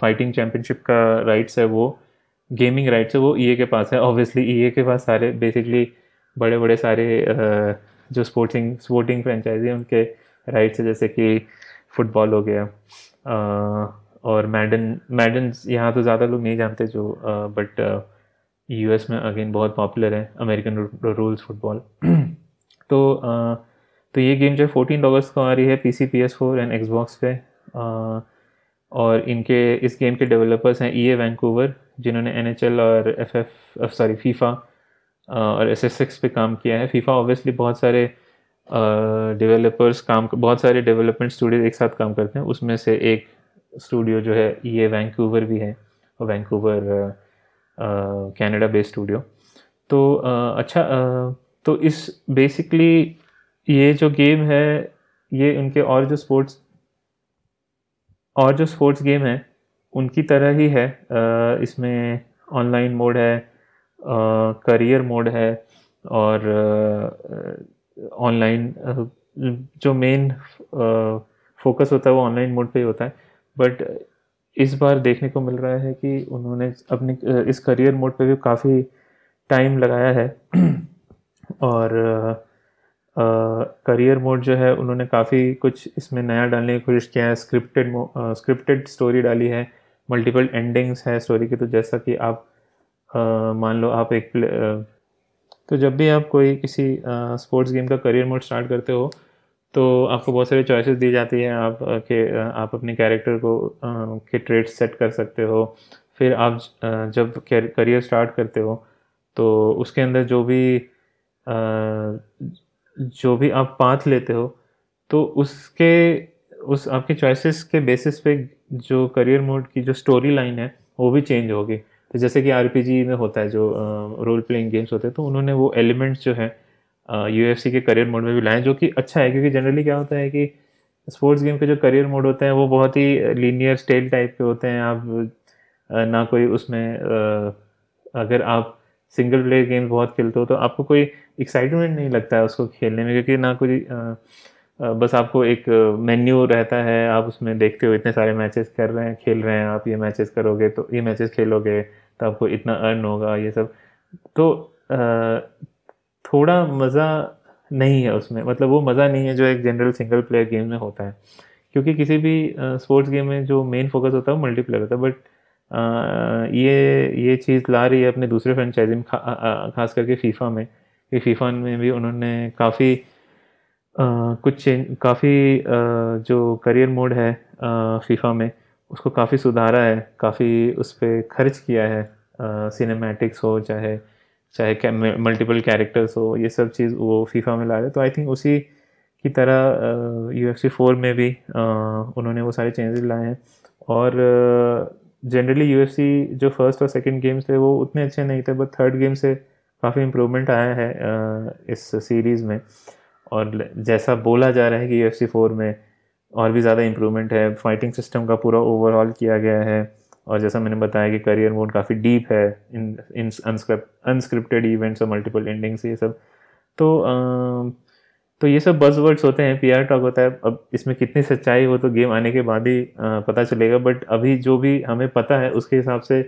फाइटिंग चैम्पियनशिप का राइट्स है वो गेमिंग राइट्स है, वो ई e के पास है ऑब्वियसली ई e के पास सारे बेसिकली बड़े बड़े सारे जो स्पोर्टिंग स्पोर्टिंग फ्रेंचाइजी उनके राइट्स है, जैसे कि फुटबॉल हो गया और मैडन मैडन यहाँ तो ज़्यादा लोग नहीं जानते जो बट यूएस में अगेन बहुत पॉपुलर है अमेरिकन रूल्स फुटबॉल तो तो ये गेम जो है फोर्टीन अगस्त को आ रही है P C P S four and Xbox पे और इनके, इस गेम के डेवलपर्स हैं ई ए वैंकूवर जिन्होंने एल और एफ़ एफ़ सॉरी फीफा और एस एस पे काम किया है। फीफा ऑब्वियसली बहुत सारे डेवलपर्स काम बहुत सारे डेवलपमेंट स्टूडियो एक साथ काम करते हैं। उसमें से एक स्टूडियो जो है ये वैंकूवर भी है और वैंकूवर कैनेडा बेस्ड स्टूडियो तो uh, अच्छा uh, तो इस बेसिकली ये जो गेम है ये उनके और जो स्पोर्ट्स और जो स्पोर्ट्स गेम है उनकी तरह ही है। इसमें ऑनलाइन मोड है करियर मोड है और ऑनलाइन जो मेन फोकस होता है वो ऑनलाइन मोड पे ही होता है। बट इस बार देखने को मिल रहा है कि उन्होंने अपने इस करियर मोड पे भी काफ़ी टाइम लगाया है। और करियर मोड जो है उन्होंने काफ़ी कुछ इसमें नया डालने की कोशिश किया है। स्क्रिप्टेड स्क्रिप्टेड स्टोरी डाली है। मल्टीपल एंडिंग्स है स्टोरी की तो जैसा कि आप मान लो आप एक प्ले तो जब भी आप कोई किसी स्पोर्ट्स गेम का करियर मोड स्टार्ट करते हो तो आपको बहुत सारे चॉइसेस दी जाती हैं। आप के आप अपने कैरेक्टर को के ट्रेड सेट कर सकते हो। फिर आप जब करियर स्टार्ट करते हो तो उसके अंदर जो भी जो भी आप पाथ लेते हो तो उसके, उस आपके चॉइसेस के बेसिस पे जो करियर मोड की जो स्टोरी लाइन है, वो भी चेंज होगी। तो जैसे कि आरपीजी में होता है जो रोल प्लेइंग गेम्स होते हैं तो उन्होंने वो एलिमेंट्स जो है यूएफसी के करियर मोड में भी लाए जो कि अच्छा है, क्योंकि जनरली क्या होता है कि स्पोर्ट्स गेम के जो करियर मोड होते हैं, वो बहुत ही लीनियर स्टेल टाइप के होते हैं। आप ना कोई उसमें अगर आप सिंगल प्लेयर गेम्स बहुत खेलते हो तो आपको कोई एक्साइटमेंट नहीं लगता है उसको खेलने में, क्योंकि ना कोई बस आपको एक मेन्यू रहता है आप उसमें देखते हो इतने सारे मैचेस कर रहे हैं खेल रहे हैं आप ये मैचेस करोगे तो ये मैचेस खेलोगे तो आपको इतना अर्न होगा ये सब। तो थोड़ा मज़ा नहीं है उसमें मतलब वो मज़ा नहीं है जो एक जनरल सिंगल प्लेयर गेम में होता है। क्योंकि किसी भी स्पोर्ट्स गेम में जो मेन फोकस होता है वो मल्टीप्लेयर होता है बट ये ये चीज़ ला रही है अपने दूसरे फ्रेंचाइजी में खा, खास करके फीफा में कि फीफा में भी उन्होंने काफ़ी कुछ चेंज काफ़ी जो करियर मोड है फीफा में उसको काफ़ी सुधारा है काफ़ी उस पर खर्च किया है सिनेमैटिक्स हो चाहे चाहे मल्टीपल कैरेक्टर्स हो ये सब चीज़ वो फीफा में ला रहे तो आई थिंक उसी की तरह यू एफ़ सी फोर में भी आ, उन्होंने वो सारे चेंजेस लाए हैं। और जनरली यू एफ़ सी जो फ़र्स्ट और सेकंड गेम्स थे वो उतने अच्छे नहीं थे बट थर्ड गेम से काफ़ी इम्प्रूवमेंट आया है आ, इस सीरीज़ में। और जैसा बोला जा रहा है कि यू एफ़ फोर में और भी ज़्यादा इम्प्रूवमेंट है फाइटिंग सिस्टम का पूरा ओवरऑल किया गया है और जैसा मैंने बताया कि करियर मोड काफ़ी डीप है इन इन अनस्क्रिप्टेड इवेंट्स और मल्टीपल एंडिंग्स ये सब। तो आ, तो ये सब बस वर्ड्स होते हैं पी टॉक होता है। अब इसमें कितनी सच्चाई हो तो गेम आने के बाद ही पता चलेगा बट अभी जो भी हमें पता है उसके हिसाब से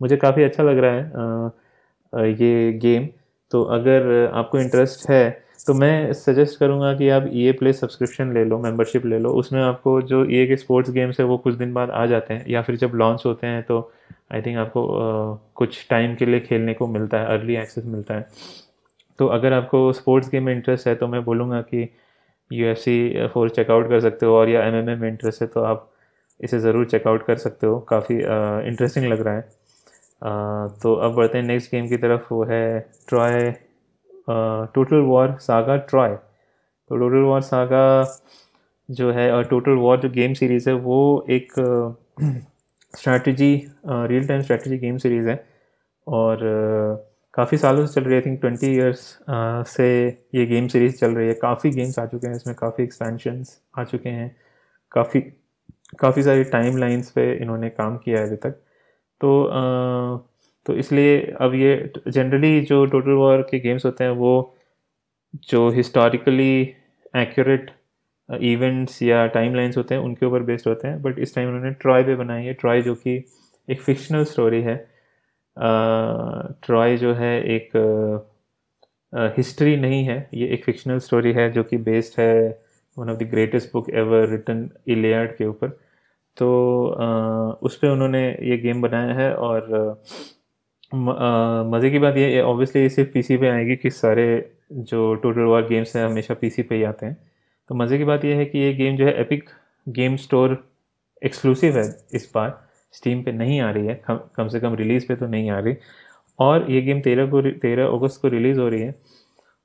मुझे काफ़ी अच्छा लग रहा है ये गेम तो अगर आपको इंटरेस्ट है तो मैं सजेस्ट करूँगा कि आप ई ए प्ले सब्सक्रिप्शन ले लो मेंबरशिप ले लो। उसमें आपको जो ए के स्पोर्ट्स गेम्स है वो कुछ दिन बाद आ जाते हैं या फिर जब लॉन्च होते हैं तो आई थिंक आपको आ, कुछ टाइम के लिए खेलने को मिलता है अर्ली एक्सेस मिलता है। तो अगर आपको स्पोर्ट्स गेम में इंटरेस्ट है तो मैं बोलूँगा कि U F C four check out कर सकते हो और या एम एम में इंटरेस्ट है तो आप इसे ज़रूर चेकआउट कर सकते हो। काफ़ी इंटरेस्टिंग लग रहा है। आ, तो अब बढ़ते हैं नेक्स्ट गेम की तरफ़ वो है Troy Total War Saga Troy तो टोटल वॉर सागा जो है, और टोटल वॉर जो गेम सीरीज़ है, वो एक strategy real time strategy game series है। और काफ़ी सालों से चल रही है आई थिंक ट्वेंटी ईयर्स से ये गेम सीरीज़ चल रही है। काफ़ी गेम्स आ चुके हैं इसमें, काफ़ी एक्सपेंशंस आ चुके हैं। काफ़ी काफ़ी सारी टाइम लाइन्स पे इन्होंने काम किया है अभी तक। तो तो इसलिए अब ये जनरली जो टोटल वॉर के गेम्स होते हैं वो जो हिस्टोरिकली एक्यूरेट इवेंट्स या टाइम लाइन्स होते हैं उनके ऊपर बेस्ड होते हैं। बट इस टाइम उन्होंने ट्रॉय पे बनाई है। ट्रॉय जो कि एक फिक्शनल स्टोरी है। ट्रॉय uh, जो है एक हिस्ट्री uh, नहीं है। ये एक फिक्शनल स्टोरी है जो कि बेस्ड है one of the greatest book ever written Iliad के ऊपर। तो uh, उस पर उन्होंने ये गेम बनाया है और uh, मज़े की बात ये ऑब्वियसली सिर्फ़ पीसी पे आएगी कि सारे जो टोटल वॉर गेम्स हैं हमेशा पीसी पे ही आते हैं। तो मज़े की बात यह है कि ये गेम जो है एपिक गेम स्टोर एक्सक्लूसिव है इस बार। स्टीम पे नहीं आ रही है। कम कम से कम रिलीज़ पे तो नहीं आ रही। और ये गेम तेरह को तेरह अगस्त को रिलीज़ हो रही है।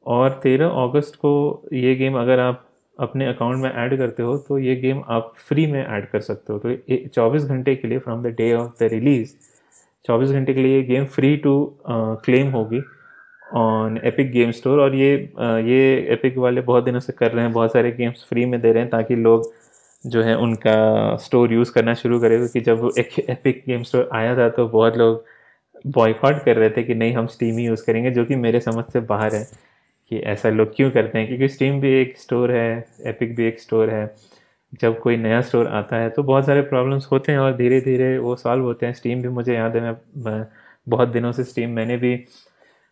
और तेरह अगस्त को ये गेम अगर आप अपने अकाउंट में ऐड करते हो तो ये गेम आप फ्री में ऐड कर सकते हो। तो चौबीस घंटे के लिए from the day of the release चौबीस घंटे के लिए ये गेम फ्री टू क्लेम होगी ऑन एपिक गेम स्टोर और ये ये एपिक वाले बहुत दिनों से कर रहे हैं, बहुत सारे गेम्स फ्री में दे रहे हैं ताकि लोग जो है उनका स्टोर यूज़ करना शुरू करें, क्योंकि जब एक एपिक गेम स्टोर आया था तो बहुत लोग बॉयकॉट कर रहे थे कि नहीं, हम स्टीम ही यूज़ करेंगे, जो कि मेरे समझ से बाहर है कि ऐसा लोग क्यों करते हैं, क्योंकि स्टीम भी एक स्टोर है एपिक भी एक स्टोर है। जब कोई नया स्टोर आता है तो बहुत सारे प्रॉब्लम्स होते हैं और धीरे धीरे वो सॉल्व होते हैं। स्टीम भी मुझे याद है, मैं बहुत दिनों से स्टीम मैंने भी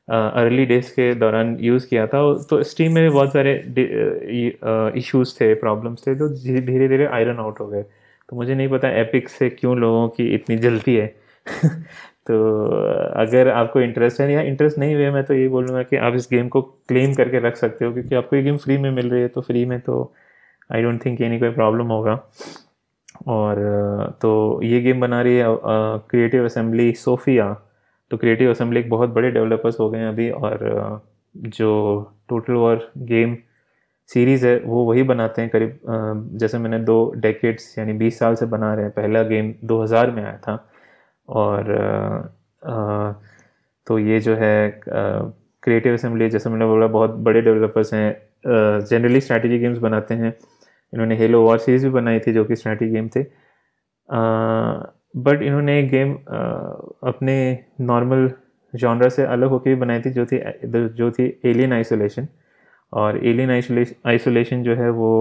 अर्ली डेज़ के दौरान यूज़ किया था। तो स्टीम में भी बहुत सारे इश्यूज़ थे, प्रॉब्लम्स थे तो धीरे धीरे आयरन आउट हो गए। तो मुझे नहीं पता एपिक से क्यों लोगों की इतनी जल्दी है। तो अगर आपको इंटरेस्ट है या इंटरेस्ट नहीं हुआ मैं तो ये बोलूँगा कि आप इस गेम को क्लेम करके रख सकते हो, क्योंकि आपको ये गेम फ्री में मिल रही है तो फ्री में तो आई डोंट थिंक एनी कोई प्रॉब्लम होगा। और तो ये गेम बना रही है क्रिएटिव असेंबली सोफिया तो क्रिएटिव असेंबली एक बहुत बड़े डेवलपर्स हो गए हैं अभी, और जो टोटल वॉर गेम सीरीज़ है, वो वही बनाते हैं करीब जैसे मैंने दो डेकेड्स यानी 20 साल से बना रहे हैं। पहला गेम 2000 में आया था। और तो ये जो है क्रिएटिव असेंबली जैसे मैंने बोला, बहुत बड़े डेवलपर्स हैं। जनरली स्ट्रैटेजी गेम्स बनाते हैं। इन्होंने हेलो वॉर सीरीज़ भी बनाई थी जो कि स्ट्रैटी गेम थे। बट इन्होंने गेम अपने नॉर्मल जॉनरा से अलग होकर भी बनाई थी जो थी जो थी एलियन आइसोलेशन और एलियन आइसोलेशन जो है वो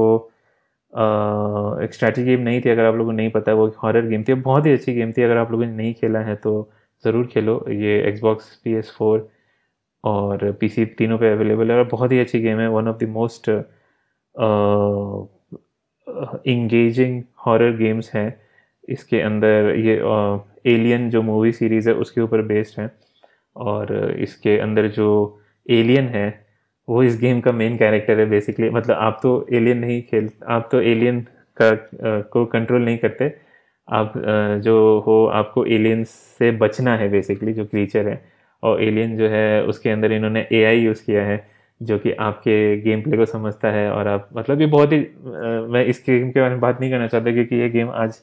एक स्ट्रैटी गेम नहीं थी, अगर आप लोगों को नहीं पता, वो हॉरर गेम थी। बहुत ही अच्छी गेम थी, अगर आप लोगों ने नहीं खेला है तो ज़रूर खेलो। ये एक्सबॉक्स पी एस फोर और पी सी तीनों पे अवेलेबल है और बहुत ही अच्छी गेम है one of the most engaging horror games हैं। इसके अंदर ये एलियन जो मूवी सीरीज़ है, उसके ऊपर बेस्ड है। और इसके अंदर जो एलियन है, वो इस गेम का मेन कैरेक्टर है बेसिकली मतलब आप तो एलियन नहीं खेल, आप तो एलियन का को कंट्रोल नहीं करते। आप जो हो, आपको एलियन से बचना है बेसिकली जो क्रीचर है। और एलियन जो है, उसके अंदर इन्होंने एआई यूज़ किया है। जो कि आपके गेम प्ले को समझता है और आप मतलब ये बहुत ही मैं इस गेम के बारे में बात नहीं करना चाहता क्योंकि ये गेम आज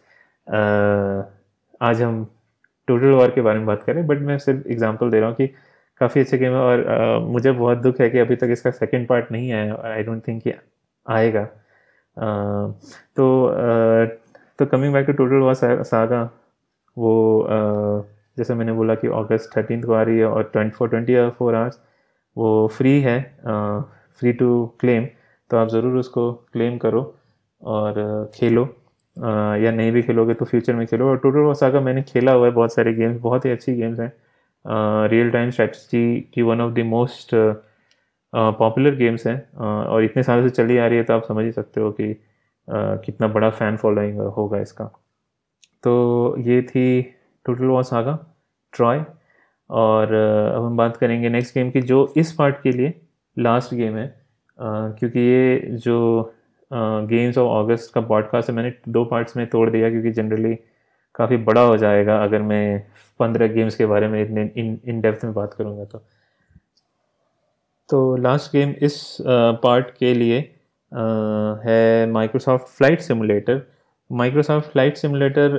आ, आज हम टोटल वॉर के बारे में बात करें बट मैं सिर्फ़ एग्जांपल दे रहा हूँ कि काफ़ी अच्छे गेम है और आ, मुझे बहुत दुख है कि अभी तक इसका सेकेंड पार्ट नहीं आया आई डोंट थिंक कि आएगा। आ, तो आ, तो coming back to Total War Saga वो आ, जैसे मैंने बोला कि अगस्त थर्टीन को आ रही है और twenty four twenty four hours वो फ्री है फ्री टू क्लेम तो आप ज़रूर उसको क्लेम करो और खेलो। या नहीं भी खेलोगे तो फ्यूचर में खेलो। और टोटल वसागा मैंने खेला हुआ है बहुत सारे गेम्स बहुत ही अच्छी गेम्स हैं। रियल टाइम स्ट्रेटजी की one of the most popular games हैं। और इतने सालों से चली आ रही है तो आप समझ ही सकते हो कि uh, कितना बड़ा फ़ैन फॉलोइंग होगा इसका। तो ये थी टोटल वॉस आगा ट्रॉय और अब हम बात करेंगे नेक्स्ट गेम की जो इस पार्ट के लिए लास्ट गेम है। क्योंकि ये जो गेम्स ऑफ़ अगस्त का पॉडकास्ट है, मैंने दो पार्ट्स में तोड़ दिया क्योंकि जनरली काफ़ी बड़ा हो जाएगा अगर मैं पंद्रह गेम्स के बारे में इतने इन इन डेप्थ में बात करूँगा तो। तो लास्ट गेम इस पार्ट के लिए है Microsoft Flight Simulator Microsoft Flight Simulator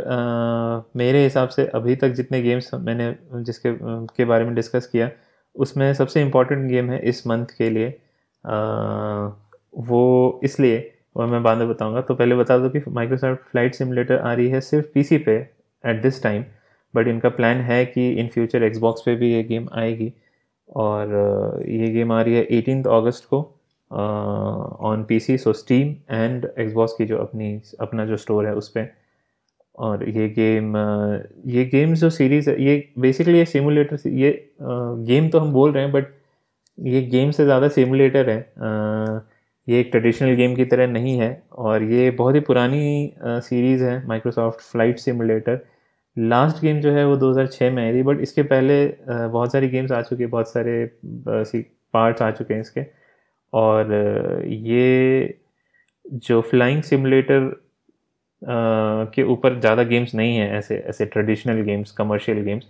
मेरे हिसाब से अभी तक जितने गेम्स मैंने जिसके के बारे में डिस्कस किया उसमें सबसे इंपॉर्टेंट गेम है इस मंथ के लिए। आ, वो इसलिए और मैं बाद में बताऊँगा। तो पहले बता दो कि माइक्रोसॉफ्ट फ़्लाइट सिमुलेटर आ रही है सिर्फ़ पीसी पे एट दिस टाइम बट इनका प्लान है कि इन फ्यूचर एक्सबॉक्स पे भी ये गेम आएगी। और ये गेम आ रही है एटीन अगस्त को। On P C so Steam and Xbox की जो अपनी, अपना जो स्टोर है उस पर और ये गेम ये गेम्स जो सीरीज़ है, ये बेसिकली ये सिमुलेटर ये गेम तो हम बोल रहे हैं बट ये गेम से ज़्यादा सिमुलेटर है। ये एक ट्रेडिशनल गेम की तरह नहीं है और ये बहुत ही पुरानी सीरीज़ है Microsoft Flight Simulator last game जो है वो 2006 में आई थी बट इसके पहले बहुत सारी गेम्स आ चुकी है, बहुत सारे पार्ट्स आ चुके हैं इसके। और, ये जो फ्लाइंग सिमुलेटर के ऊपर ज़्यादा गेम्स नहीं हैं, ऐसे ऐसे traditional games commercial games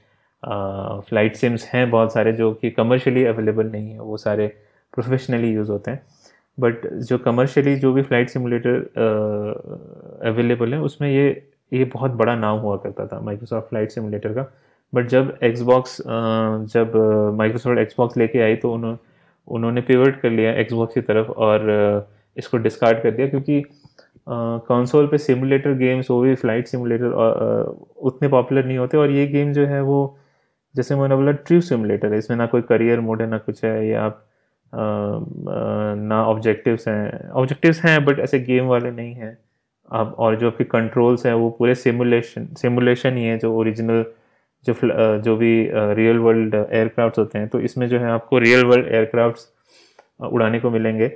flight sims हैं बहुत सारे जो कि कमर्शियली अवेलेबल नहीं है, वो सारे प्रोफेशनली यूज़ होते हैं। बट जो कमर्शियली जो भी फ़्लाइट सिमुलेटर अवेलेबल है, उसमें ये ये बहुत बड़ा नाम हुआ करता था माइक्रोसॉफ्ट फ़्लाइट सिमुलेटर का। बट जब एक्सबॉक्स जब माइक्रोसॉफ्ट एक्सबॉक्स लेके आई तो उन्होंने उन्होंने पिवट कर लिया एक्सबॉक्स की तरफ़ और इसको डिस्कार्ड कर दिया क्योंकि कंसोल पे सिमुलेटर गेम्स वो भी फ़्लाइट सिमुलेटर उतने पॉपुलर नहीं होते और ये गेम जो है वो, जैसे मैंने बोला ट्रू सिमुलेटर है। इसमें ना कोई करियर मोड है, ना कुछ है, ये आप ना ऑब्जेक्टिव्स हैं। ऑब्जेक्टिव्स हैं बट ऐसे गेम वाले नहीं हैं। आप और जो आपके कंट्रोल्स हैं, वो पूरे सिमुलेशन सिमुलेशन ही है, जो ओरिजिनल जो जो भी रियल वर्ल्ड एयरक्राफ्ट होते हैं तो इसमें जो है आपको रियल वर्ल्ड एयरक्राफ्ट उड़ाने को मिलेंगे।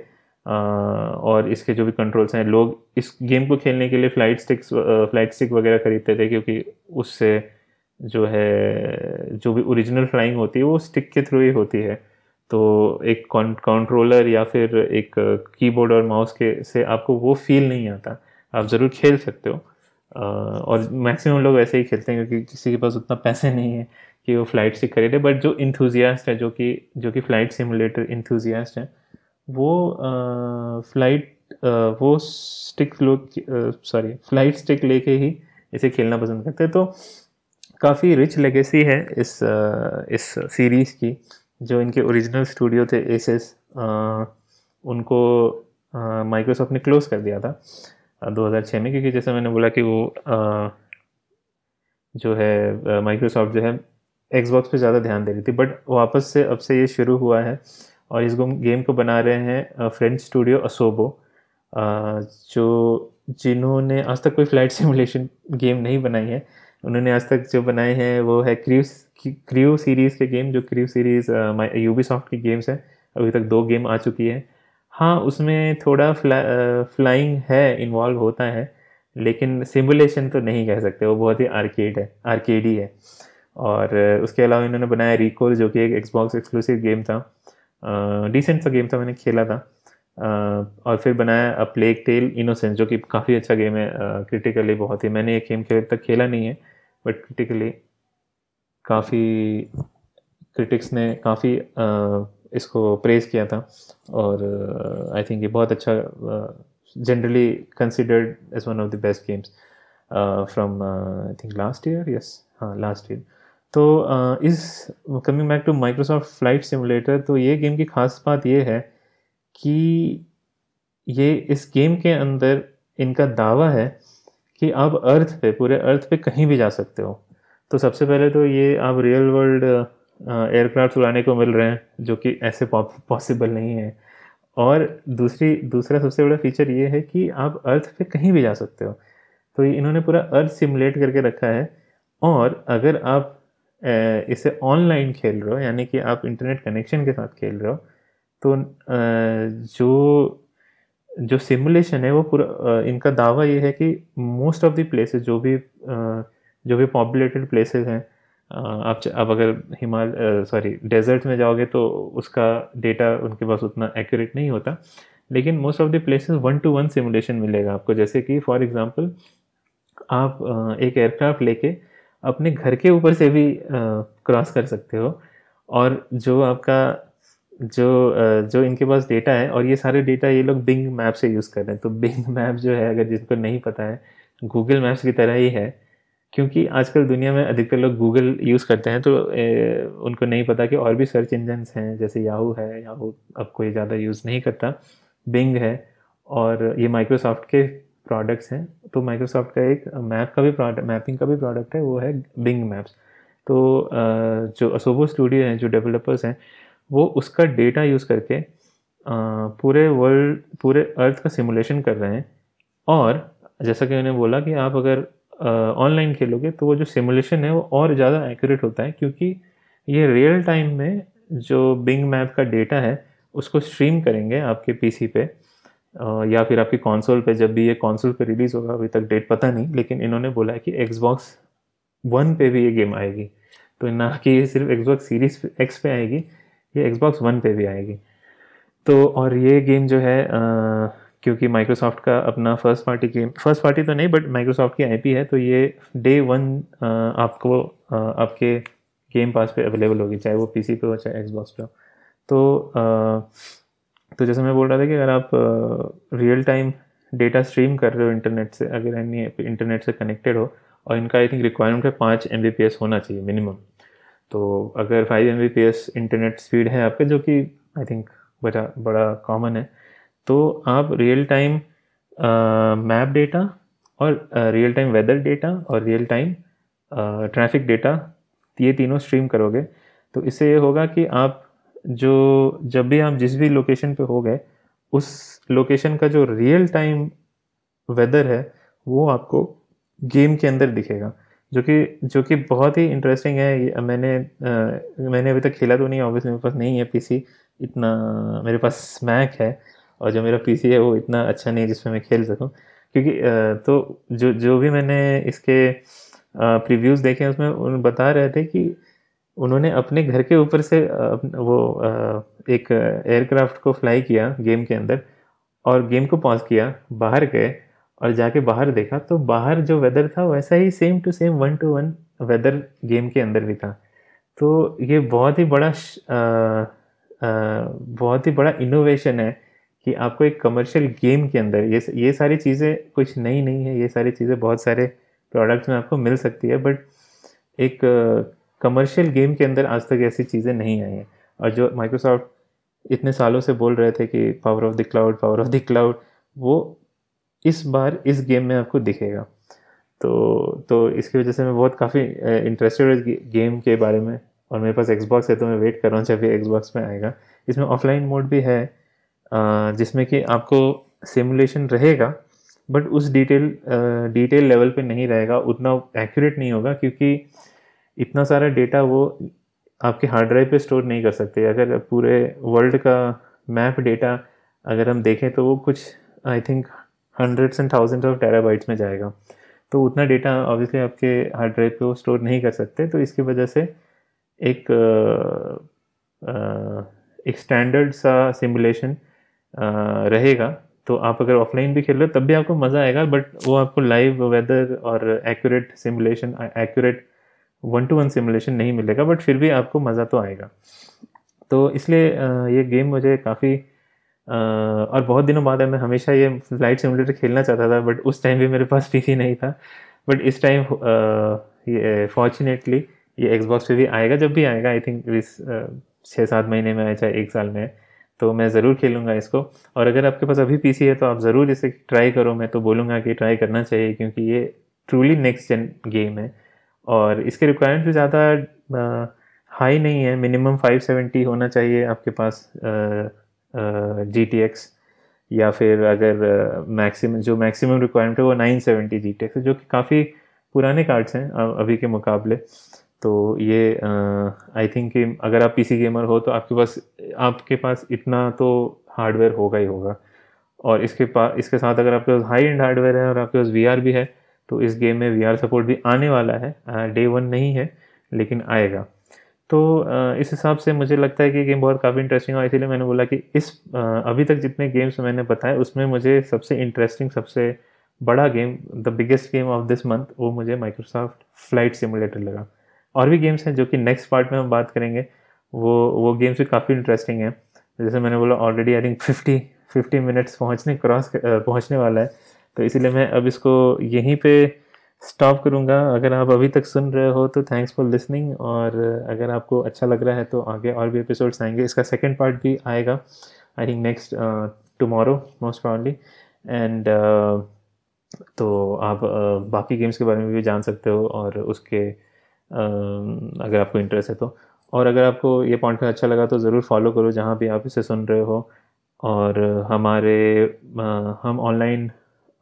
और इसके जो भी कंट्रोल्स हैं, लोग इस गेम को खेलने के लिए फ़्लाइट स्टिक्स फ़्लाइट स्टिक वगैरह ख़रीदते थे, क्योंकि उससे जो है, जो भी ओरिजिनल फ्लाइंग होती है, वो स्टिक के थ्रू ही होती है। तो एक कंट्रोलर या फिर एक कीबोर्ड और माउस के से आपको वो फील नहीं आता। आप ज़रूर खेल सकते हो। और मैक्सिमम लोग ऐसे ही खेलते हैं क्योंकि किसी के पास उतना पैसे नहीं है कि वो फ़्लाइट स्टिक खरीदे बट जो इंथुजियास्ट है, जो कि जो कि फ़्लाइट सिमुलेटर इंथुजियास्ट है, वो फ़्लाइट वो स्टिक लोग सॉरी फ़्लाइट स्टिक लेके ही इसे खेलना पसंद करते हैं। तो काफ़ी रिच लेगेसी है इस इस सीरीज़ की, जो इनके ओरिजिनल स्टूडियो थे एसेस उनको माइक्रोसॉफ्ट ने क्लोज़ कर दिया था। 2006 में क्योंकि जैसे मैंने बोला कि वो आ, जो है माइक्रोसॉफ्ट जो है एक्सबॉक्स पे ज़्यादा ध्यान दे रही थी बट वापस से अब से ये शुरू हुआ है और इस गेम को बना रहे हैं फ्रेंच स्टूडियो असोबो जो जिन्होंने आज तक कोई फ़्लाइट सिमुलेशन गेम नहीं बनाई है उन्होंने आज तक जो बनाए हैं वो है क्रू क्रू सीरीज़ के गेम जो क्रू सीरीज़ यूबी सॉफ्ट की गेम्स हैं अभी तक दो गेम आ चुकी है हाँ उसमें थोड़ा फ्ला, फ्लाइंग है इन्वॉल्व होता है लेकिन सिमुलेशन तो नहीं कह सकते वो बहुत ही आर्केड है आर्केडी है और उसके अलावा इन्होंने बनाया रिकॉल जो कि एक एक्सबॉक्स एक्सक्लूसिव गेम था। डिसेंट सा गेम था मैंने खेला था। और फिर बनाया अ प्लेग टेल इनोसेंस जो कि काफ़ी अच्छा गेम है क्रिटिकली बहुत ही। मैंने ये गेम खेल तक खेला नहीं है बट क्रिटिकली काफ़ी क्रिटिक्स ने काफ़ी इसको प्रेज किया था। और आई थिंक ये बहुत अच्छा generally considered as one of the best games from I think last year yes हाँ लास्ट ईयर तो uh, इस coming back to Microsoft Flight Simulator तो ये गेम की खास बात ये है कि ये इस गेम के अंदर इनका दावा है कि आप अर्थ पे पूरे अर्थ पे कहीं भी जा सकते हो। तो सबसे पहले तो ये आप रियल वर्ल्ड एयरक्राफ्ट उड़ाने को मिल रहे हैं, जो कि ऐसे पॉसिबल नहीं है। और दूसरी, दूसरा सबसे बड़ा फीचर ये है कि आप अर्थ पे कहीं भी जा सकते हो। तो इन्होंने पूरा अर्थ सिमुलेट करके रखा है। और अगर आप इसे ऑनलाइन खेल रहे हो, यानी कि आप इंटरनेट कनेक्शन के साथ खेल रहे हो तो जो जो सिमुलेशन है वो पूरा इनका दावा ये है कि मोस्ट ऑफ़ द प्लेसेस जो भी जो भी पॉपुलेटेड प्लेसेस हैं आप आप अगर हिमाल सॉरी डेजर्ट में जाओगे तो उसका डेटा उनके पास उतना एक्यूरेट नहीं होता। लेकिन most of the places one to one simulation मिलेगा आपको। जैसे कि फॉर एग्जांपल आप एक एयरक्राफ्ट लेके अपने घर के ऊपर से भी क्रॉस कर सकते हो और जो आपका, जो जो इनके पास डेटा है और ये सारे डेटा ये लोग बिंग मैप से यूज़ कर रहे हैं। तो बिंग मैप जो है, अगर जिनको नहीं पता है गूगल मैप्स की तरह ही है। क्योंकि आजकल दुनिया में अधिकतर लोग गूगल यूज़ करते हैं तो ए, उनको नहीं पता कि और भी सर्च इंजन हैं जैसे याहू है याहू अब कोई ज़्यादा यूज़ नहीं करता। बिंग है और ये माइक्रोसॉफ्ट के प्रोडक्ट्स हैं तो माइक्रोसॉफ्ट का एक मैप का भी प्रोडक्ट मैपिंग का भी प्रोडक्ट है वो है बिंग मैप्स तो जो असोबो स्टूडियो हैं जो डेवलपर्स हैं वो उसका डेटा यूज़ करके पूरे वर्ल्ड पूरे अर्थ का सिमुलेशन कर रहे हैं। और जैसा कि मैंने बोला कि आप अगर ऑनलाइन खेलोगे तो वो जो सिमुलेशन है वो और ज़्यादा एक्यूरेट होता है क्योंकि ये रियल टाइम में जो बिंग मैप का डेटा है, उसको स्ट्रीम करेंगे आपके पीसी पे या फिर आपकी कॉन्सोल पे। जब भी ये कॉन्सोल पे रिलीज़ होगा, अभी तक डेट पता नहीं, लेकिन इन्होंने बोला है कि एक्सबॉक्स वन पे भी ये गेम आएगी। तो ना कि ये सिर्फ़ एक्सबॉक्स सीरीज़ एक्स पे आएगी, ये एक्सबॉक्स वन पे भी आएगी। तो और ये गेम जो है क्योंकि माइक्रोसॉफ्ट का अपना first party game first party तो नहीं बट माइक्रोसॉफ्ट की आईपी है तो ये डे वन आपको आपके गेम पास पे अवेलेबल होगी, चाहे वो पीसी पे हो, चाहे एक्सबॉक्स पे हो। तो तो जैसे मैं बोल रहा था कि अगर आप रियल टाइम डेटा स्ट्रीम कर रहे हो इंटरनेट से, अगर यानी इंटरनेट से कनेक्टेड हो, और इनका आई थिंक रिक्वायरमेंट है पाँच एम होना चाहिए मिनिमम तो अगर फाइव एम इंटरनेट स्पीड है आपके, जो कि आई थिंक बड़ा बड़ा कॉमन है तो आप रियल टाइम मैप डेटा और रियल टाइम वेदर डेटा और रियल टाइम ट्रैफ़िक डेटा ये तीनों स्ट्रीम करोगे। तो इससे ये होगा कि आप जो जब भी आप जिस भी लोकेशन पे हो गए उस लोकेशन का जो रियल टाइम वेदर है वो आपको गेम के अंदर दिखेगा। जो कि जो कि बहुत ही इंटरेस्टिंग है। मैंने आ, मैंने अभी तक खेला तो नहीं ऑब्वियसली मेरे पास नहीं है पीसी इतना मेरे पास स्मैक है। और जो मेरा पीसी है वो इतना अच्छा नहीं है जिसमें मैं खेल सकूँ। क्योंकि तो जो जो भी मैंने इसके प्रीव्यूज़ देखे हैं उसमें उन बता रहे थे कि उन्होंने अपने घर के ऊपर से वो एक एयरक्राफ्ट को फ्लाई किया गेम के अंदर और गेम को पॉज किया बाहर गए और जाके बाहर देखा। तो बाहर जो वेदर था वैसा ही same to same one to one weather game के अंदर भी था। तो ये बहुत ही बड़ा आ, आ, बहुत ही बड़ा इनोवेशन है। कि आपको एक कमर्शियल गेम के अंदर ये ये सारी चीज़ें कुछ नई नहीं है ये सारी चीज़ें बहुत सारे प्रोडक्ट्स में आपको मिल सकती है बट एक कमर्शियल uh, गेम के अंदर आज तक ऐसी चीज़ें नहीं आई हैं। और जो माइक्रोसॉफ्ट इतने सालों से बोल रहे थे कि power of the cloud power of the cloud वो इस बार इस गेम में आपको दिखेगा। तो तो इसकी वजह से मैं बहुत काफ़ी इंटरेस्टेड गेम के बारे में और मेरे पास एक्सबॉक्स है तो मैं वेट कर रहा हूँ जब ये एक्सबॉक्स में आएगा। इसमें ऑफलाइन मोड भी है जिसमें कि आपको सिमुलेशन रहेगा बट उस डिटेल डिटेल लेवल पे नहीं रहेगा, उतना एक्यूरेट नहीं होगा, क्योंकि इतना सारा डेटा वो आपके हार्ड ड्राइव पे स्टोर नहीं कर सकते। अगर पूरे वर्ल्ड का मैप डेटा अगर हम देखें तो वो कुछ I think hundreds and thousand of terabytes में जाएगा। तो उतना डेटा ऑब्वियसली आपके हार्ड ड्राइव पे वो स्टोर नहीं कर सकते तो इसकी वजह से एक एक स्टैंडर्ड सा सिमुलेशन रहेगा तो आप अगर ऑफलाइन भी खेल रहे हो, तब भी आपको मज़ा आएगा बट वो आपको लाइव वेदर और accurate simulation accurate one to one simulation नहीं मिलेगा बट फिर भी आपको मज़ा तो आएगा। तो इसलिए ये गेम मुझे काफ़ी और बहुत दिनों बाद है, मैं हमेशा ये फ़्लाइट सिमुलेटर खेलना चाहता था बट उस टाइम भी मेरे पास पीसी नहीं था। बट इस टाइम ये फॉर्चुनेटली ये एक्सबॉक्स पे भी आएगा, जब भी आएगा आई थिंक छः सात महीने में आए, चाहे एक साल में तो मैं ज़रूर खेलूँगा इसको। और अगर आपके पास अभी पीसी है तो आप ज़रूर इसे ट्राई करो। मैं तो बोलूँगा कि ट्राई करना चाहिए, क्योंकि ये ट्रूली नेक्स्ट जन गेम है। और इसके रिक्वायरमेंट भी ज़्यादा हाई नहीं है। मिनिमम 570 होना चाहिए आपके पास जी टी एक्स या फिर अगर मैक्सिमम जो मैक्सिमम रिक्वायरमेंट है, वो 970 जी टी एक्स जो कि काफ़ी पुराने कार्ड्स हैं अभी के मुकाबले। तो ये आई थिंक कि अगर आप पीसी गेमर हो तो आपके पास आपके पास इतना तो हार्डवेयर होगा ही होगा। और इसके पास इसके साथ अगर आपके पास हाई एंड हार्डवेयर है और आपके पास वीआर भी है तो इस गेम में वीआर सपोर्ट भी आने वाला है। डे वन नहीं है, लेकिन आएगा। तो इस हिसाब से मुझे लगता है कि गेम बहुत काफ़ी इंटरेस्टिंग है इसीलिए मैंने बोला कि इस अभी तक जितने गेम्स मैंने बताए, उसमें मुझे सबसे इंटरेस्टिंग सबसे बड़ा game the biggest game of this month वो मुझे माइक्रोसॉफ्ट फ़्लाइट सिमुलेटर लगा। और भी गेम्स हैं जो कि नेक्स्ट पार्ट में हम बात करेंगे वो वो गेम्स भी काफ़ी इंटरेस्टिंग है। जैसे मैंने बोला already I think fifty fifty minutes पहुँचने क्रॉस पहुँचने वाला है। तो इसीलिए मैं अब इसको यहीं पे स्टॉप करूँगा। अगर आप अभी तक सुन रहे हो तो थैंक्स फॉर लिसनिंग और अगर आपको अच्छा लग रहा है तो आगे और भी एपिसोड्स आएँगे। इसका सेकेंड पार्ट भी आएगा I think next tomorrow most probably and तो आप uh, बाकी गेम्स के बारे में भी जान सकते हो और उसके अगर आपको इंटरेस्ट है तो। और अगर आपको ये पॉइंट अच्छा लगा तो ज़रूर फॉलो करो जहाँ भी आप इसे सुन रहे हो। और हमारे हम ऑनलाइन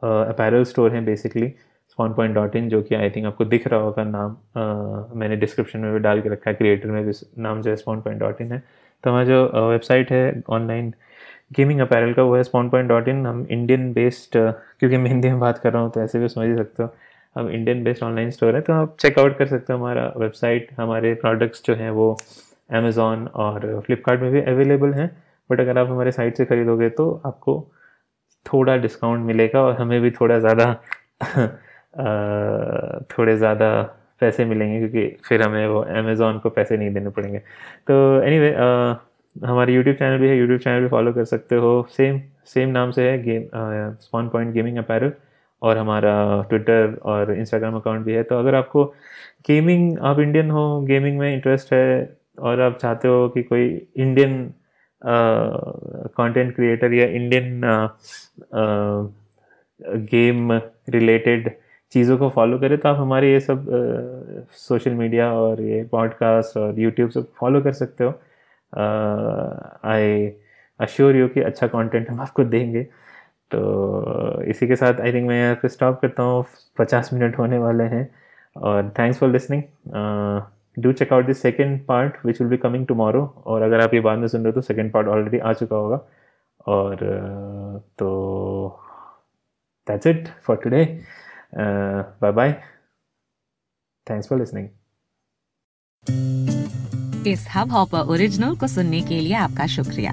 अपैरल स्टोर हैं basically spawn point dot in जो कि आई थिंक आपको दिख रहा होगा नाम। आ, मैंने डिस्क्रिप्शन में भी डाल के रखा है क्रिएटर में भी नाम जो है स्पॉन पॉइंट डॉट इन है। तो हमारा जो वेबसाइट है ऑनलाइन गेमिंग अपैरल का वो है स्पॉन पॉइंट डॉट इन हम इंडियन बेस्ड क्योंकि मैं हिंदी में बात कर रहा हूँ तो ऐसे भी समझ ही सकते हो। अब इंडियन बेस्ड ऑनलाइन स्टोर है तो आप चेकआउट कर सकते हो हमारा वेबसाइट हमारे प्रोडक्ट्स जो हैं वो अमेज़ोन और फ्लिपकार्ट में भी अवेलेबल हैं बट अगर आप हमारे साइट से ख़रीदोगे तो आपको थोड़ा डिस्काउंट मिलेगा और हमें भी थोड़ा ज़्यादा थोड़े ज़्यादा पैसे मिलेंगे क्योंकि फिर हमें वो अमेज़ोन को पैसे नहीं देने पड़ेंगे। तो एनी anyway, हमारे यूट्यूब चैनल भी है यूट्यूब चैनल भी फॉलो कर सकते हो। सेम सेम नाम से है game spawn point gaming apparel और हमारा ट्विटर और इंस्टाग्राम अकाउंट भी है। तो अगर आपको गेमिंग आप इंडियन हो गेमिंग में इंटरेस्ट है और आप चाहते हो कि कोई इंडियन कंटेंट क्रिएटर या इंडियन गेम रिलेटेड चीज़ों को फॉलो करें तो आप हमारे ये सब सोशल मीडिया और ये पॉडकास्ट और यूट्यूब सब फॉलो कर सकते हो। आई अश्योर यू कि अच्छा कंटेंट हम आपको देंगे। तो इसी के साथ आई थिंक मैं यहाँ पे स्टॉप करता हूँ। पचास मिनट होने वाले हैं। और thanks for listening do check out this second part which will be coming tomorrow और अगर आप ये बाद में सुन रहे हो तो सेकेंड पार्ट ऑलरेडी आ चुका होगा। और uh, तो that's it for today bye bye thanks for listening इस हब हॉपर ओरिजिनल को सुनने के लिए आपका शुक्रिया।